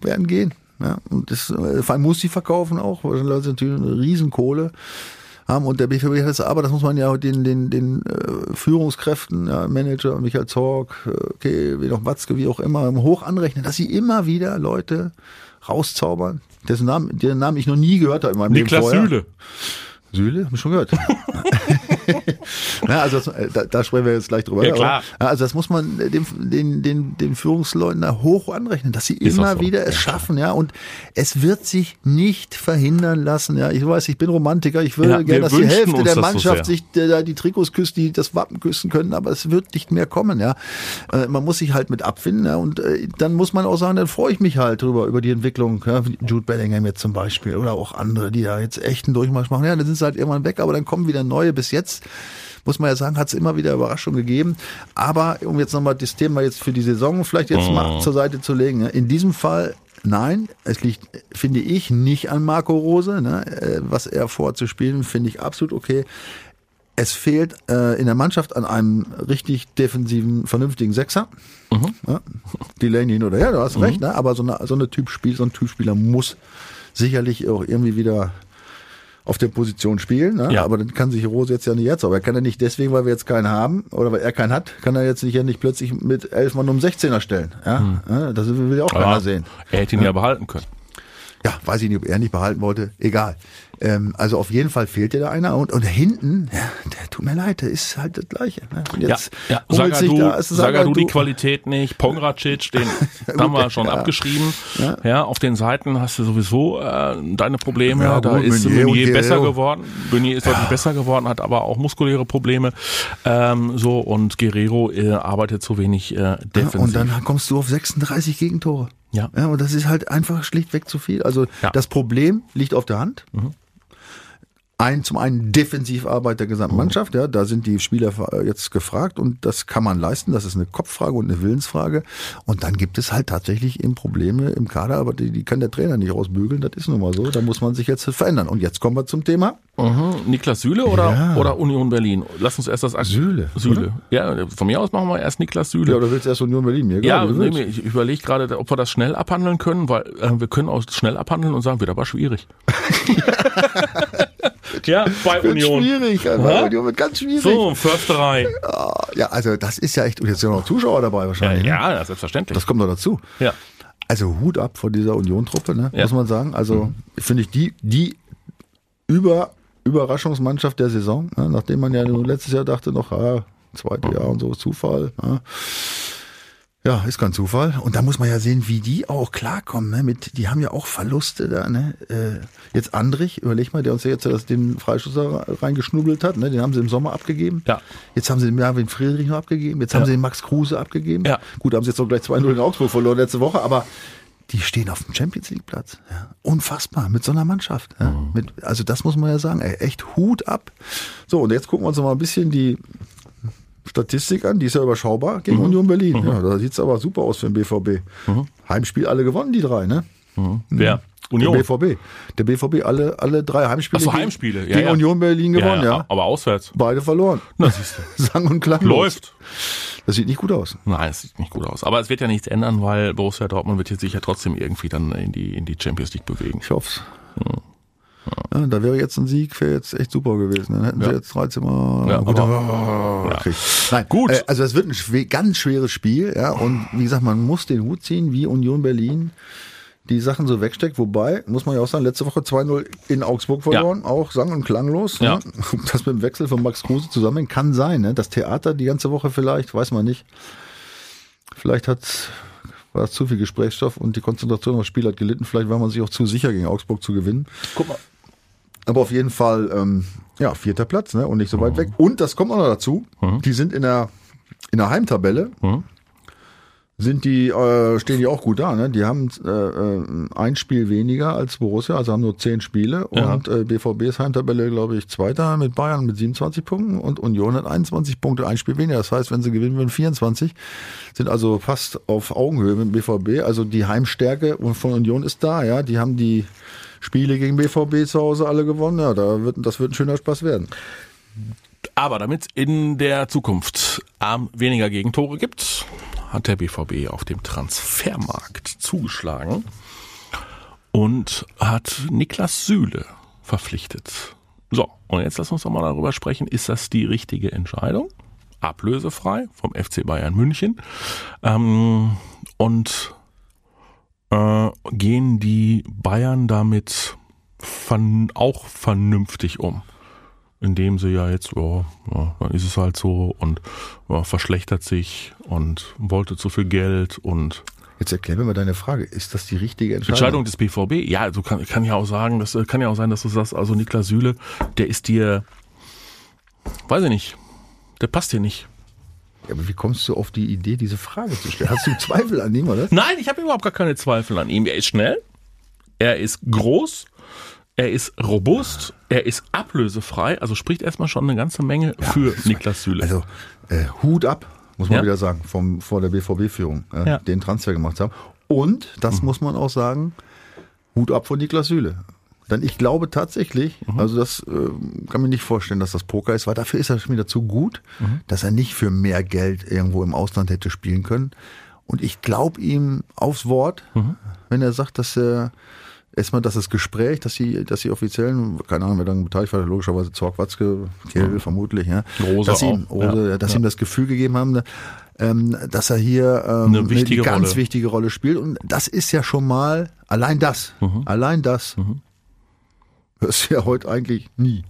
werden gehen. Ja, und das äh, vor allem muss sie verkaufen auch, weil die Leute natürlich eine Riesenkohle haben und der BVB hat das, aber das muss man ja den, den, den äh, Führungskräften, ja, Manager, Michael Zorg, äh, okay, wie noch Watzke, wie auch immer, hoch anrechnen, dass sie immer wieder Leute rauszaubern, dessen Namen, deren Namen ich noch nie gehört habe in meinem Niklas Leben vorher. Süle. Süle, hab ich schon gehört. ja, also das, äh, da, da sprechen wir jetzt gleich drüber. Ja, klar. Aber, also das muss man den, den, den, den Führungsleuten da hoch anrechnen, dass sie Ist immer so. wieder es Ja, schaffen, ja. Und es wird sich nicht verhindern lassen. Ja, ich weiß, ich bin Romantiker. Ich würde Ja, gerne, dass die Hälfte der so Mannschaft sehr. sich da die Trikots küsst, die das Wappen küssen können, aber es wird nicht mehr kommen, ja. Äh, Man muss sich halt mit abfinden, ja. Und äh, dann muss man auch sagen, dann freue ich mich halt drüber, über die Entwicklung, ja. Jude Bellingham jetzt zum Beispiel oder auch andere, die da jetzt echt einen Durchmarsch machen. Ja, dann sind sie halt irgendwann weg, aber dann kommen wieder neue. Bis jetzt muss man ja sagen, hat es immer wieder Überraschungen gegeben. Aber um jetzt nochmal das Thema jetzt für die Saison vielleicht jetzt mal zur Seite zu legen. ja, In diesem Fall Nein, es liegt, finde ich, nicht an Marco Rose. Ne? Äh, Was er vorhat zu spielen, finde ich absolut okay. Es fehlt äh, in der Mannschaft an einem richtig defensiven, vernünftigen Sechser. Ja, Delaney hin oder her, du hast recht, ne? aber so eine, so eine Typspiel, so ein Typspieler muss sicherlich auch irgendwie wieder auf der Position spielen. Ne? Ja. Aber dann kann sich Rose jetzt ja nicht jetzt, aber er kann ja nicht deswegen, weil wir jetzt keinen haben oder weil er keinen hat, kann er jetzt nicht, ja nicht plötzlich mit elf Mann um 16er stellen. Ja? Ja, Das will ja auch keiner sehen. Er hätte ihn ja behalten können. Ja, weiß ich nicht, ob er nicht behalten wollte. Egal. Ähm, also auf jeden Fall fehlt dir da einer. Und, und hinten, ja, der tut mir leid, der ist halt das Gleiche. Ne? Und Ja, jetzt ja. holt sich Sagadu, da, ist Sagadu die Sagadu- Qualität nicht, Pongracic, den haben wir schon ja. abgeschrieben. Ja. Ja. auf den Seiten hast du sowieso äh, deine Probleme. Ja, da gut, ist Meunier besser Guerrero. geworden. Meunier ist deutlich besser geworden, hat aber auch muskuläre Probleme. Ähm, so und Guerrero äh, arbeitet zu wenig äh, Ja, defensiv. und dann kommst du auf 36 Gegentore. Ja. ja. Und das ist halt einfach schlichtweg zu viel. Also Ja. das Problem liegt auf der Hand. Ein, zum einen Defensivarbeit der gesamten Mannschaft, ja, da sind die Spieler äh, jetzt gefragt und das kann man leisten. Das ist eine Kopffrage und eine Willensfrage. Und dann gibt es halt tatsächlich eben Probleme im Kader, aber die, die kann der Trainer nicht rausbügeln. Das ist nun mal so. Da muss man sich jetzt verändern. Und jetzt kommen wir zum Thema. Mhm. Niklas Süle oder, Ja. oder Union Berlin? Lass uns erst das Süle, Süle. Ja, von mir aus machen wir erst Niklas Süle. Ja, oder willst du erst Union Berlin? Mir Ja, nee, ich überlege gerade, ob wir das schnell abhandeln können, weil äh, wir können auch schnell abhandeln und sagen, wird aber schwierig. ja, bei Wird Union. schwierig, also Hä? Union wird ganz schwierig. So, Försterei. Ja, also das ist ja echt, und jetzt sind noch Zuschauer dabei Ja, wahrscheinlich. ne? ja, selbstverständlich. Das kommt noch dazu. ja. Also Hut ab vor dieser Union-Truppe, ne? Ja. muss man sagen. Also finde ich die, die über, Überraschungsmannschaft der Saison, ne? nachdem man ja letztes Jahr dachte noch, ah, zweite Jahr und so, Zufall. Ne? Ja, ist kein Zufall. Und da muss man ja sehen, wie die auch klarkommen. Ne? Mit, die haben ja auch Verluste da. Ne? Äh, jetzt Andrich, überleg mal, der uns ja jetzt das, den Freischuss reingeschnubbelt hat. Ne? Den haben sie im Sommer abgegeben. Ja. Jetzt haben sie den Marvin Friedrich noch abgegeben. Jetzt haben sie den Max Kruse abgegeben. Ja. Gut, haben sie jetzt noch gleich 2-0 in Augsburg verloren letzte Woche, aber die stehen auf dem Champions League Platz. Ja. Unfassbar mit so einer Mannschaft. Ja. Mhm. Mit, also das muss man ja sagen. Ey, echt Hut ab. So, und jetzt gucken wir uns noch mal ein bisschen die Statistik an. Die ist ja überschaubar Mhm. gegen Union Berlin. Ja, da sieht's aber super aus für den BVB. Heimspiel alle gewonnen, die drei, ne? Wer? Der Union. BVB. Der BVB alle, alle drei Heimspiele, Ach so, gegen- Heimspiele. Ja, gegen ja. Union Berlin gewonnen, ja. Aber auswärts. Beide verloren. Na, siehst du. Sang und klanglos. Läuft. Das sieht nicht gut aus. Nein, es sieht nicht gut aus. Aber es wird ja nichts ändern, weil Borussia Dortmund wird jetzt sich ja trotzdem irgendwie dann in die, in die Champions League bewegen. Ich hoff's. Ja, da wäre jetzt ein Sieg, wäre jetzt echt super gewesen. Dann hätten Ja. sie jetzt 13 Mal. Ja, gut, aber- Ja. kriegt. Nein, Gut. Äh, also es wird ein schwer, ganz schweres Spiel, ja. Und wie gesagt, man muss den Hut ziehen, wie Union Berlin die Sachen so wegsteckt. Wobei, muss man ja auch sagen, letzte Woche 2-0 in Augsburg verloren, ja. auch sang- und klanglos. Ja. Ne? Das mit dem Wechsel von Max Kruse zusammen kann sein. Ne? Das Theater die ganze Woche vielleicht, weiß man nicht. Vielleicht hat war das zu viel Gesprächsstoff und die Konzentration aufs Spiel hat gelitten. Vielleicht war man sich auch zu sicher, gegen Augsburg zu gewinnen. Guck mal. Aber auf jeden Fall, ähm, ja, vierter Platz ne? und nicht so weit Mhm. weg. Und das kommt auch noch dazu, die sind in der, in der Heimtabelle, Mhm. sind die, äh, stehen die auch gut da. Ne? Die haben äh, äh, ein Spiel weniger als Borussia, also haben nur zehn Spiele. Ja. Und äh, BVBs Heimtabelle, glaube ich, Zweiter mit Bayern mit 27 Punkten und Union hat 21 Punkte, ein Spiel weniger. Das heißt, wenn sie gewinnen würden, 24. Sind also fast auf Augenhöhe mit BVB. Also die Heimstärke von Union ist da, ja. Die haben die Spiele gegen BVB zu Hause alle gewonnen. Ja, da wird, das wird ein schöner Spaß werden. Aber damit in der Zukunft ähm, weniger Gegentore gibt, hat der BVB auf dem Transfermarkt zugeschlagen und hat Niklas Süle verpflichtet. So, und jetzt lass uns doch mal darüber sprechen, ist das die richtige Entscheidung? Ablösefrei vom FC Bayern München. Ähm, und äh, gehen die Bayern damit van, auch vernünftig um? indem sie ja jetzt, ja, ja, dann ist es halt so und ja, verschlechtert sich und wollte zu viel Geld und Jetzt erklär mir mal deine Frage. Ist das die richtige Entscheidung? Entscheidung des BVB. Ja, also kann, kann ja auch sagen, das kann ja auch sein, dass du sagst, also Niklas Süle, der ist dir, weiß ich nicht, der passt dir nicht. Ja, aber wie kommst du auf die Idee, diese Frage zu stellen? Hast du Zweifel an ihm, oder? Nein, ich habe überhaupt gar keine Zweifel an ihm. Er ist schnell, er ist groß, er ist robust, er ist ablösefrei, also spricht erstmal schon eine ganze Menge für Niklas Süle. Also äh, Hut ab, muss man Ja. wieder sagen, vom, vor der BVB-Führung, äh, Ja. den Transfer gemacht haben. Und, das muss man auch sagen, Hut ab von Niklas Süle. Denn ich glaube tatsächlich, also das äh, kann mir nicht vorstellen, dass das Poker ist, weil dafür ist er schon wieder zu gut, dass er nicht für mehr Geld irgendwo im Ausland hätte spielen können. Und ich glaube ihm aufs Wort, wenn er sagt, dass er erstmal, dass das Gespräch, dass sie, dass die Offiziellen, keine Ahnung, wer dann beteiligt war, logischerweise Zorg, Watzke, Kehl vermutlich, ja, Rose dass, ihm, Rose, ja. dass Ja. ihm das Gefühl gegeben haben, ähm, dass er hier ähm, Eine wichtige ganz Rolle. wichtige Rolle spielt. Und das ist ja schon mal, allein das, Mhm. allein das, hörst du ja heute eigentlich nie,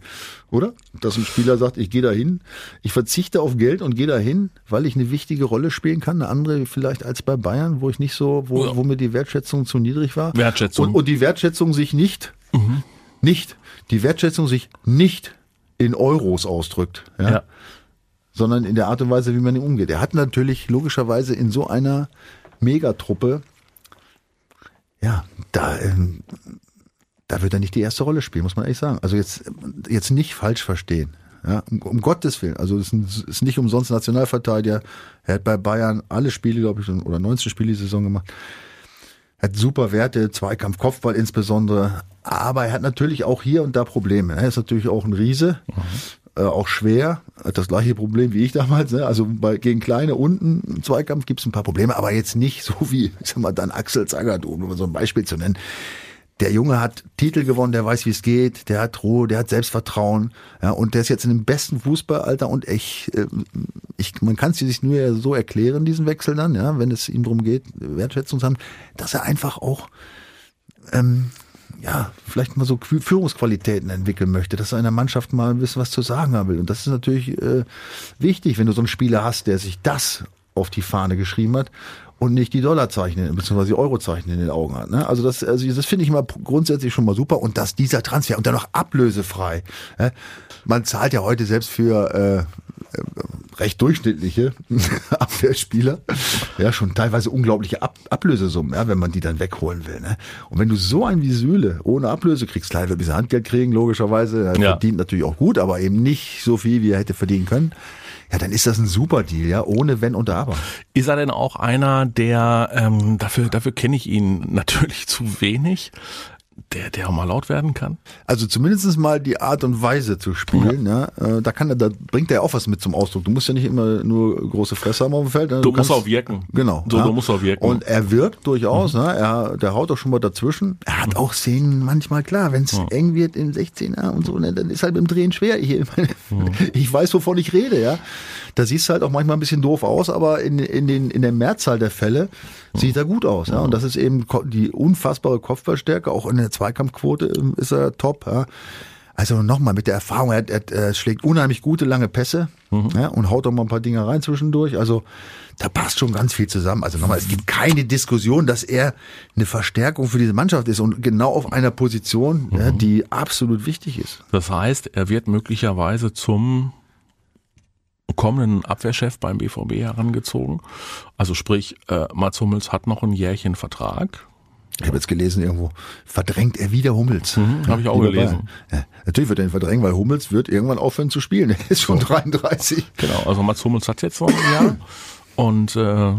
oder? Dass ein Spieler sagt, ich gehe dahin, ich verzichte auf Geld und gehe dahin, weil ich eine wichtige Rolle spielen kann, eine andere vielleicht als bei Bayern, wo ich nicht so, wo, Ja. wo mir die Wertschätzung zu niedrig war. Wertschätzung. Und, und die Wertschätzung sich nicht, nicht, die Wertschätzung sich nicht in Euros ausdrückt. Ja? Ja. sondern in der Art und Weise, wie man ihm umgeht. Er hat natürlich logischerweise in so einer Megatruppe, ja, da, ähm, da wird er nicht die erste Rolle spielen, muss man ehrlich sagen. Also jetzt, jetzt nicht falsch verstehen. Ja, um, um Gottes Willen. Also es ist, nicht umsonst Nationalverteidiger. Er hat bei Bayern alle Spiele, glaube ich, oder 19 Spiele die Saison gemacht. Er hat super Werte, Zweikampf, Kopfball insbesondere. Aber er hat natürlich auch hier und da Probleme. Er ist natürlich auch ein Riese, äh, auch schwer. Hat das gleiche Problem wie ich damals. Ne? Also bei, gegen Kleine unten im Zweikampf gibt es ein paar Probleme, aber jetzt nicht so wie, ich sag mal, dann Axel Zagat, um so ein Beispiel zu nennen. Der Junge hat Titel gewonnen, der weiß, wie es geht, der hat Ruhe, der hat Selbstvertrauen, ja, und der ist jetzt in dem besten Fußballalter und ich, äh, ich man kann es sich nur so erklären, diesen Wechsel dann, ja, wenn es ihm darum geht, Wertschätzung zu haben, dass er einfach auch ähm, ja, vielleicht mal so Qu- Führungsqualitäten entwickeln möchte, dass er einer Mannschaft mal ein bisschen was zu sagen haben will. Und das ist natürlich äh, wichtig, wenn du so einen Spieler hast, der sich das auf die Fahne geschrieben hat und nicht die Dollarzeichen bzw. die Eurozeichen in den Augen hat. Ne? Also das, also das finde ich mal grundsätzlich schon mal super und dass dieser Transfer und dann noch ablösefrei. Ja? Man zahlt ja heute selbst für äh, äh, recht durchschnittliche Abwehrspieler ja schon teilweise unglaubliche Ab Ablösesummen, ja, wenn man die dann wegholen will. Ne? Und wenn du so einen wie Süle ohne Ablöse kriegst, klar, wird ein bisschen Handgeld kriegen, logischerweise, er Ja. verdient natürlich auch gut, aber eben nicht so viel, wie er hätte verdienen können. Ja, dann ist das ein super Deal, ja, ohne Wenn und Aber. Ist er denn auch einer, der, ähm, dafür, dafür kenne ich ihn natürlich zu wenig, der, der auch mal laut werden kann? Also zumindest mal die Art und Weise zu spielen, ja. ja da kann er, da bringt er auch was mit zum Ausdruck. Du musst ja nicht immer nur große Fresse haben auf dem Feld. Ne? Du, du musst auch wirken. Genau. So, ja. du musst auch wirken. Und er wirkt durchaus, mhm. ne? er, der haut doch schon mal dazwischen. Er hat auch Szenen manchmal klar, wenn es mhm. eng wird im 16er und so, ne, dann ist halt beim Drehen schwer. Ich, mhm. ich weiß, wovon ich rede, ja. Da siehst du halt auch manchmal ein bisschen doof aus, aber in, in, den, in der Mehrzahl der Fälle sieht er gut aus. Ja? Und das ist eben die unfassbare Kopfballstärke. Auch in der Zweikampfquote ähm, ist er top. Ja? Also nochmal mit der Erfahrung, er, er, er, schlägt unheimlich gute lange Pässe mhm. ja, und haut auch mal ein paar Dinge rein zwischendurch. Also da passt schon ganz viel zusammen. Also nochmal, es gibt keine Diskussion, dass er eine Verstärkung für diese Mannschaft ist und genau auf einer Position, mhm. ja, die absolut wichtig ist. Das heißt, er wird möglicherweise zum kommenden Abwehrchef beim BVB herangezogen. Also sprich, äh, Mats Hummels hat noch ein Jährchen Vertrag. Ich habe jetzt gelesen irgendwo, verdrängt er wieder Hummels. Mhm, habe ich auch gelesen. Ja, natürlich wird er ihn verdrängen, weil Hummels wird irgendwann aufhören zu spielen. Er ist schon 33. Genau, also Mats Hummels hat jetzt noch ein Jahr. Und äh,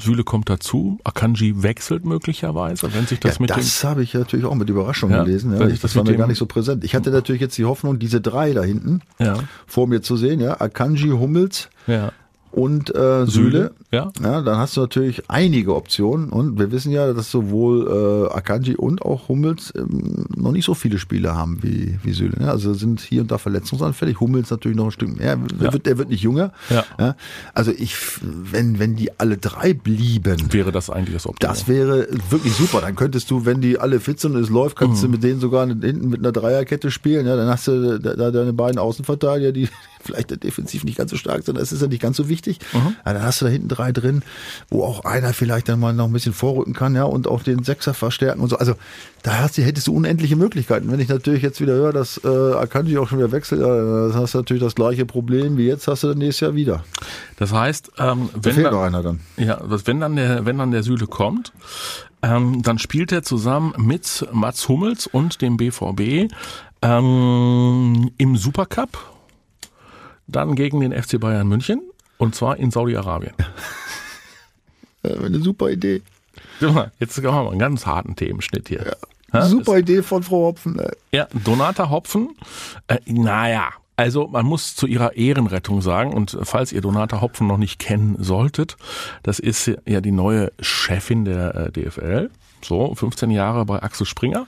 Süle kommt dazu, Akanji wechselt möglicherweise, wenn sich das ja, mit Das habe ich natürlich auch mit Überraschung ja, gelesen. Ja. Ich, das, das war mir gar nicht so präsent. Ich hatte natürlich jetzt die Hoffnung, diese drei da hinten ja. vor mir zu sehen, ja, Akanji, Hummels ja. Und äh, Süle. Ja. ja, dann hast du natürlich einige Optionen und wir wissen ja, dass sowohl äh, Akanji und auch Hummels ähm, noch nicht so viele Spiele haben wie, wie Süle. Ne? Also sind hier und da verletzungsanfällig. Hummels natürlich noch ein Stück mehr. Ja. Wird, der wird nicht jünger. Ja. ja. Also ich, wenn, wenn die alle drei blieben, wäre das eigentlich das Optimum. Das wäre wirklich super. Dann könntest du, wenn die alle fit sind und es läuft, kannst mhm. du mit denen sogar hinten mit einer Dreierkette spielen. Ja, dann hast du da deine beiden Außenverteidiger, die vielleicht defensiv nicht ganz so stark sind. Das ist ja nicht ganz so wichtig. Mhm. Ja, dann hast du da hinten drei drin, wo auch einer vielleicht dann mal noch ein bisschen vorrücken kann, ja, und auch den Sechser verstärken und so. Also da hast hättest du unendliche Möglichkeiten. Wenn ich natürlich jetzt wieder höre, dass äh, Akanji auch schon wieder wechselt, dann hast du natürlich das gleiche Problem wie jetzt hast du dann nächstes Jahr wieder. Das heißt, ähm, wenn da fehlt dann, noch einer dann. Ja, wenn dann der, wenn dann der Süle kommt, ähm, dann spielt er zusammen mit Mats Hummels und dem BVB ähm, im Supercup, dann gegen den FC Bayern München und zwar in Saudi-Arabien. eine super Idee. Jetzt haben wir einen ganz harten Themenschnitt hier. Ja. Super Idee von Frau Hopfen. Ey. Ja, Donata Hopfen. Äh, naja, also man muss zu ihrer Ehrenrettung sagen, und falls ihr Donata Hopfen noch nicht kennen solltet, das ist ja die neue Chefin der äh, DFL. So, 15 Jahre bei Axel Springer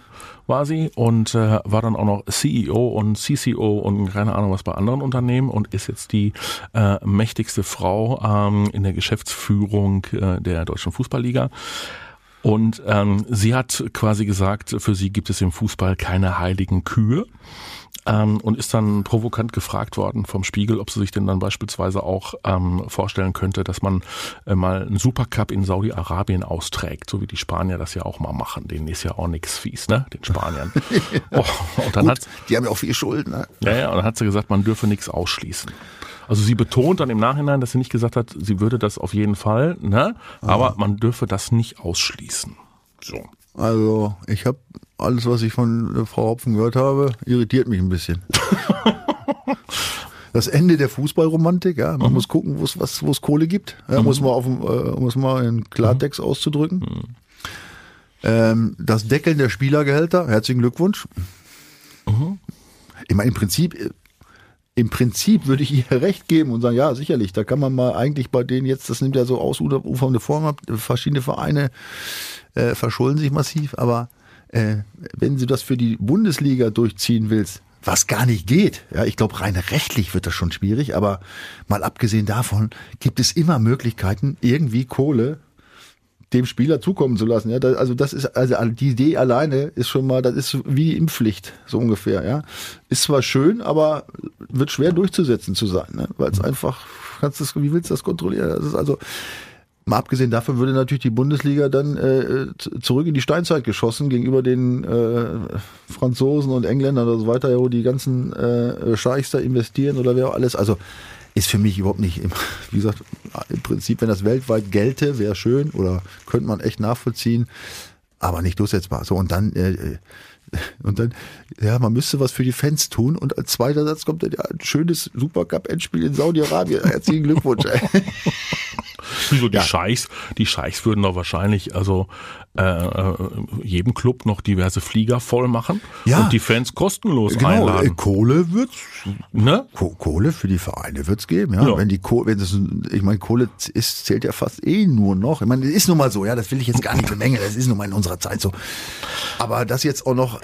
war sie und äh, war dann auch noch CEO und CCO und keine Ahnung was bei anderen Unternehmen und ist jetzt die äh, mächtigste Frau ähm, in der Geschäftsführung äh, der Deutschen Fußballliga. Und ähm, sie hat quasi gesagt, für sie gibt es im Fußball keine heiligen Kühe ähm, und ist dann provokant gefragt worden vom Spiegel, ob sie sich denn dann beispielsweise auch ähm, vorstellen könnte, dass man äh, mal einen Supercup in Saudi-Arabien austrägt, so wie die Spanier das ja auch mal machen. Denen ist ja auch nichts fies, ne? Den Spaniern. oh, und dann Gut, hat, die haben ja auch viel Schulden, ne? Ja, ja, und dann hat sie gesagt, man dürfe nichts ausschließen. Also sie betont dann im Nachhinein, dass sie nicht gesagt hat, sie würde das auf jeden Fall, ne? Aber man dürfe das nicht ausschließen. So. Also ich habe alles, was ich von Frau Hopfen gehört habe, irritiert mich ein bisschen. das Ende der Fußballromantik, ja. Man mhm. muss gucken, wo es was, wo es Kohle gibt. Ja, mhm. Muss man auf äh, muss man in Klartext mhm. auszudrücken. Mhm. Ähm, das Deckeln der Spielergehälter, herzlichen Glückwunsch. Mhm. Ich meine, im Prinzip, äh, im Prinzip würde ich ihr recht geben und sagen, ja, sicherlich, da kann man mal eigentlich bei denen jetzt, das nimmt ja so ausufernde Form ab, verschiedene Vereine äh, verschulden sich massiv, aber äh, wenn du das für die Bundesliga durchziehen willst, was gar nicht geht. Ja, ich glaube, rein rechtlich wird das schon schwierig, aber mal abgesehen davon gibt es immer Möglichkeiten, irgendwie Kohle dem Spieler zukommen zu lassen. Ja, also das ist also die Idee alleine ist schon mal, das ist wie Impfpflicht so ungefähr. Ja, ist zwar schön, aber wird schwer durchzusetzen zu sein, ne? weil es einfach kannst du wie willst du das kontrollieren? Das ist also Mal abgesehen davon würde natürlich die Bundesliga dann äh, zurück in die Steinzeit geschossen gegenüber den äh, Franzosen und Engländern und so weiter, wo die ganzen äh, Scheichs da investieren oder wer auch alles. Also ist für mich überhaupt nicht, wie gesagt, im Prinzip, wenn das weltweit gelte, wäre schön oder könnte man echt nachvollziehen, aber nicht durchsetzbar. So und dann äh, und dann, ja, man müsste was für die Fans tun. Und als zweiter Satz kommt dann ja, ein schönes Supercup-Endspiel in Saudi-Arabien. Herzlichen Glückwunsch. Ey. So die Ja. Scheichs, die Scheichs würden doch wahrscheinlich also äh, äh, jedem Club noch diverse Flieger voll machen Ja. und die Fans kostenlos Genau, äh, einladen. Kohle wird's, Ne? Ko- Kohle für die Vereine wird's geben, ja. Ja. Wenn die Kohle, wenn das, ich meine, Kohle ist, zählt ja fast eh nur noch. Ich meine, das ist nun mal so, ja, das will ich jetzt gar nicht bemängeln, das ist nun mal in unserer Zeit so. Aber das jetzt auch noch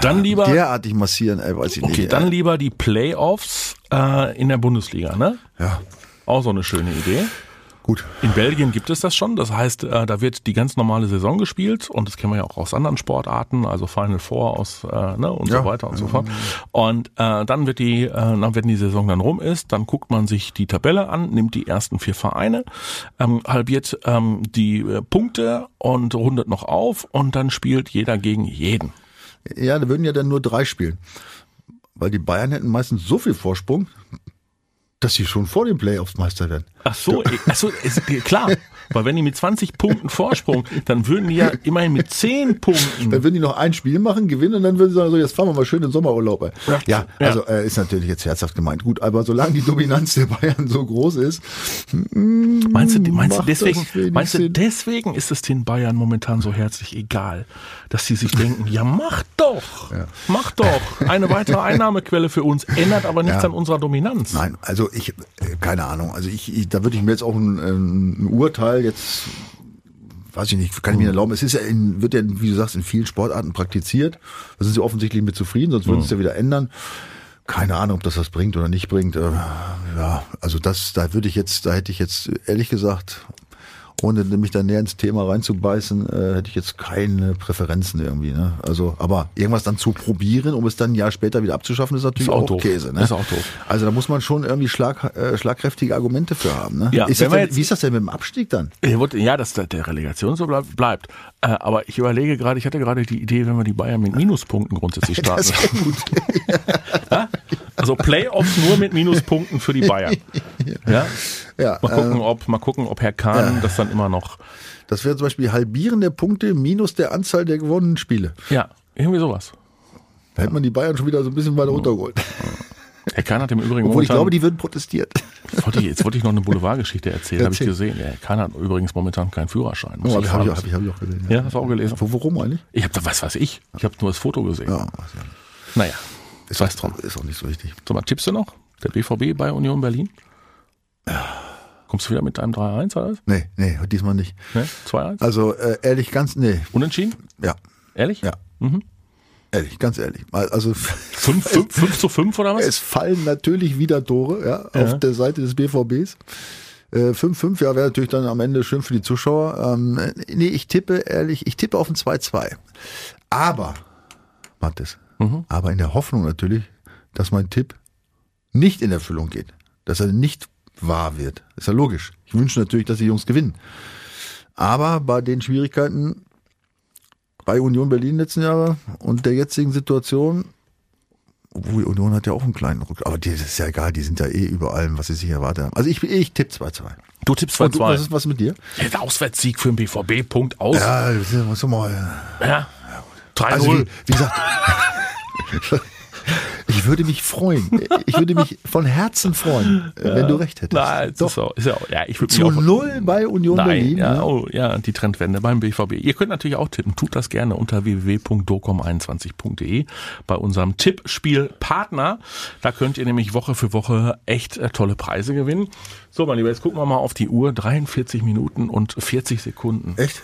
Dann lieber derartig massieren, ey, weiß ich Okay, nicht. dann lieber die Playoffs äh, in der Bundesliga, ne? ja, Auch so eine schöne Idee. Gut. In Belgien gibt es das schon. Das heißt, äh, da wird die ganz normale Saison gespielt und das kennen wir ja auch aus anderen Sportarten, also Final Four aus äh, ne, und Ja. so weiter und so fort. Und äh, dann wird die, äh, dann, wenn die Saison dann rum ist, dann guckt man sich die Tabelle an, nimmt die ersten vier Vereine, ähm, halbiert ähm, die äh, Punkte und rundet noch auf und dann spielt jeder gegen jeden. Ja, da würden ja dann nur drei spielen. Weil die Bayern hätten meistens so viel Vorsprung, dass sie schon vor den Playoffs Meister werden. Ach so, ach so ist, klar. Weil wenn die mit 20 Punkten Vorsprung, dann würden die ja immerhin mit 10 Punkten. Dann würden die noch ein Spiel machen, gewinnen und dann würden sie sagen, so jetzt fahren wir mal schön in den Sommerurlaub. Ey. Ja. Ja, Ja. also äh, ist natürlich jetzt herzhaft gemeint. Gut, aber solange die Dominanz der Bayern so groß ist, mm, Meinst du, meinst du deswegen, meinst du Sinn. deswegen ist es den Bayern momentan so herzlich egal, dass sie sich denken, ja mach doch, mach doch, eine weitere Einnahmequelle für uns, ändert aber nichts Ja. an unserer Dominanz. Nein, also ich, äh, keine Ahnung. Also ich, ich da würde ich mir jetzt auch ein, ein Urteil jetzt, weiß ich nicht, kann ich mir erlauben. Es ist ja in, wird ja, wie du sagst, in vielen Sportarten praktiziert. Da sind sie offensichtlich mit zufrieden, sonst würden sie es ja wieder ändern. Keine Ahnung, ob das was bringt oder nicht bringt. Äh, Ja, also das, da würde ich jetzt, da hätte ich jetzt ehrlich gesagt, ohne mich da näher ins Thema reinzubeißen, äh, hätte ich jetzt keine Präferenzen irgendwie. Ne? Also, aber irgendwas dann zu probieren, um es dann ein Jahr später wieder abzuschaffen, ist natürlich Ist auch auch. Käse. Ne? Ist auch doof. Also da muss man schon irgendwie schlag, äh, schlagkräftige Argumente für haben. Ne? Ja, ist wenn das denn, jetzt- wie ist das denn mit dem Abstieg dann? Ja, dass der der Relegation so bleib- bleibt. Äh, aber ich überlege gerade, ich hatte gerade die Idee, wenn wir die Bayern mit Minuspunkten grundsätzlich starten. Das ist gut. Ja? Also Playoffs nur mit Minuspunkten für die Bayern. Ja? Ja, Mal gucken, ähm, ob, mal gucken, ob Herr Kahn das dann immer noch. das wäre zum Beispiel Halbieren der Punkte minus der Anzahl der gewonnenen Spiele. Ja, irgendwie sowas. Da hätte man die Bayern schon wieder so ein bisschen weiter runtergeholt. Herr Kahn hat im Übrigen Obwohl ich glaube, die würden protestiert. Jetzt wollte ich, jetzt wollte ich noch eine Boulevardgeschichte erzählen, habe ich gesehen. Ja, Kahn hat übrigens momentan keinen Führerschein. Oh, ich habe ich, hab ich, hab ich auch gesehen. Ja, hast du auch gelesen? Wo, warum eigentlich? Ich habe, was weiß ich? Ich habe nur das Foto gesehen. Ja, Naja, ist, weiß drum. ist auch nicht so wichtig. Sag mal, tippst du noch? Der BVB bei Union Berlin? Kommst du wieder mit deinem 3-1 oder was? Nee, nee, diesmal nicht. Ne? 2-1? Also äh, ehrlich, ganz, nee, Unentschieden? ja, Ehrlich? ja. Ehrlich, ganz ehrlich. Also 5, 5, 5 zu 5 oder was? Es fallen natürlich wieder Tore ja, Ja. auf der Seite des BVBs. Äh, 5-5, ja, wäre natürlich dann am Ende schön für die Zuschauer. Ähm, äh, nee, ich tippe ehrlich, ich tippe auf ein 2-2. Aber, Mathis, Mhm. aber in der Hoffnung natürlich, dass mein Tipp nicht in Erfüllung geht. Dass er nicht wahr wird. Ist ja logisch. Ich wünsche natürlich, dass die Jungs gewinnen. Aber bei den Schwierigkeiten bei Union Berlin letzten Jahre und der jetzigen Situation obwohl, Union hat ja auch einen kleinen Ruck. Aber die, das ist ja egal, die sind ja eh über allem, was sie sich erwartet haben. Also ich, ich tippe 2-2. Du tippst Und du, was 2-2. ist was mit dir? Ja, Der Auswärtssieg für den BVB, Punkt aus. Ja, was mal. Ja. 3-0. Also wie, wie gesagt, ich würde mich freuen. Ich würde mich von Herzen freuen, wenn du recht hättest. Nein, ist Doch. so, ist ja, auch- ja, ich würde Zu auch null bei Union Nein, Berlin. ja, ne? oh, ja, die Trendwende beim BVB. Ihr könnt natürlich auch tippen. Tut das gerne unter www.docom21.de bei unserem Tippspielpartner. Da könnt ihr nämlich Woche für Woche echt äh, tolle Preise gewinnen. So, mein Lieber, jetzt gucken wir mal auf die Uhr. 43 Minuten und 40 Sekunden. Echt?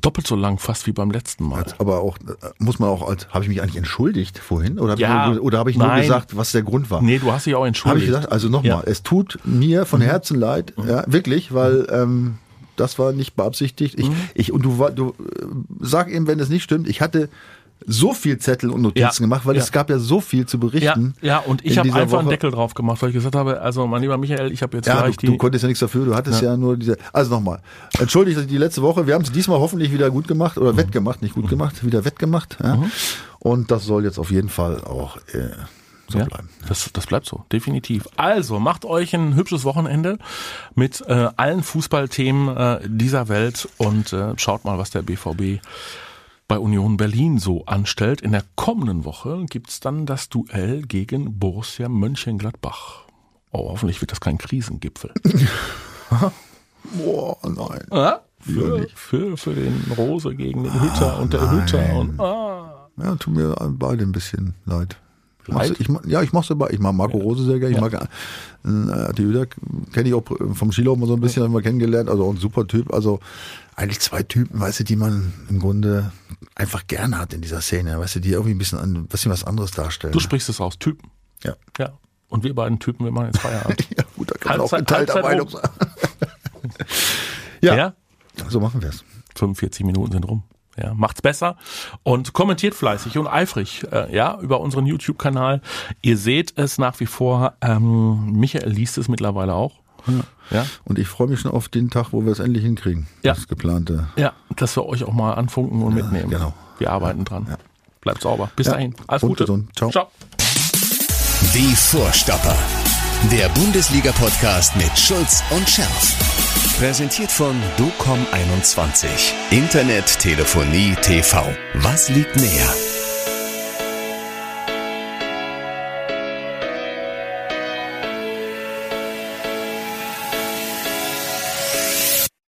Doppelt so lang fast wie beim letzten Mal. Aber auch, äh, muss man auch, als, habe ich mich eigentlich entschuldigt vorhin? Oder habe Ja, ich, nur, oder hab ich nur gesagt, was der Grund war? Nee, du hast dich auch Habe entschuldigt. ich gesagt, also nochmal, Ja. Mhm. es tut mir von Herzen leid, ja, wirklich, weil ähm, das war nicht beabsichtigt. Ich, Mhm. ich und du war, du äh, sag eben, wenn es nicht stimmt, ich hatte so viel Zettel und Notizen Ja, gemacht, weil ja. es gab ja so viel zu Ja, berichten. ja, und ich habe einfach einen Woche. Deckel drauf gemacht, weil ich gesagt habe, also mein lieber Michael, ich habe jetzt Ja, gleich du, du die... konntest ja nichts dafür, du hattest ja, nur diese. Also nochmal, entschuldigt die letzte Woche, wir haben es diesmal hoffentlich wieder gut gemacht oder wettgemacht, nicht gut gemacht, wieder wettgemacht. Ja. Und das soll jetzt auf jeden Fall auch äh, so ja, bleiben. Das, das bleibt so, definitiv. Also, macht euch ein hübsches Wochenende mit äh, allen Fußballthemen äh, dieser Welt und äh, schaut mal, was der BVB bei Union Berlin so anstellt. In der kommenden Woche gibt's dann das Duell gegen Borussia Mönchengladbach. Oh, hoffentlich wird das kein Krisengipfel. Boah, nein. Ah, für, für, für den Rose gegen den Hütter und der Hütter und ah. Ja, tut mir beide ein bisschen leid. Leid? Ich, mag- ja, ich mach's aber. Ich mag Marco Rose sehr gerne. Ich mag äh, die Hüder kenne ich auch vom Skilaufen mal so ein bisschen, haben wir kennengelernt. Also auch ein super Typ. Also eigentlich zwei Typen, weißt du, die man im Grunde einfach gerne hat in dieser Szene. Weißt du, die irgendwie ein bisschen, an, ein bisschen was anderes darstellen. Du sprichst es aus, Typen. ja. Ja. Und wir beiden Typen, wir machen jetzt Feierabend. ja, gut, da kann man auch Halbzeit- geteilter Halbzeit Meinung sein. ja, ja? so machen wir's. 45 Minuten sind rum. Ja, macht's besser und kommentiert fleißig und eifrig, äh, ja, über unseren YouTube-Kanal. Ihr seht es nach wie vor. Ähm, Michael liest es mittlerweile auch. Ja, Und ich freue mich schon auf den Tag, wo wir es endlich hinkriegen. Ja. Das geplante. ja, dass wir euch auch mal anfunken und mitnehmen. genau. Wir arbeiten dran. Bleibt sauber. Bis Ja. dahin. Alles Und Gute. gesund. Ciao. Ciao. Die Vorstopper. Der Bundesliga-Podcast mit Schulz und Scherf. Präsentiert von DOCOM21. Internet, Telefonie, TV. Was liegt näher?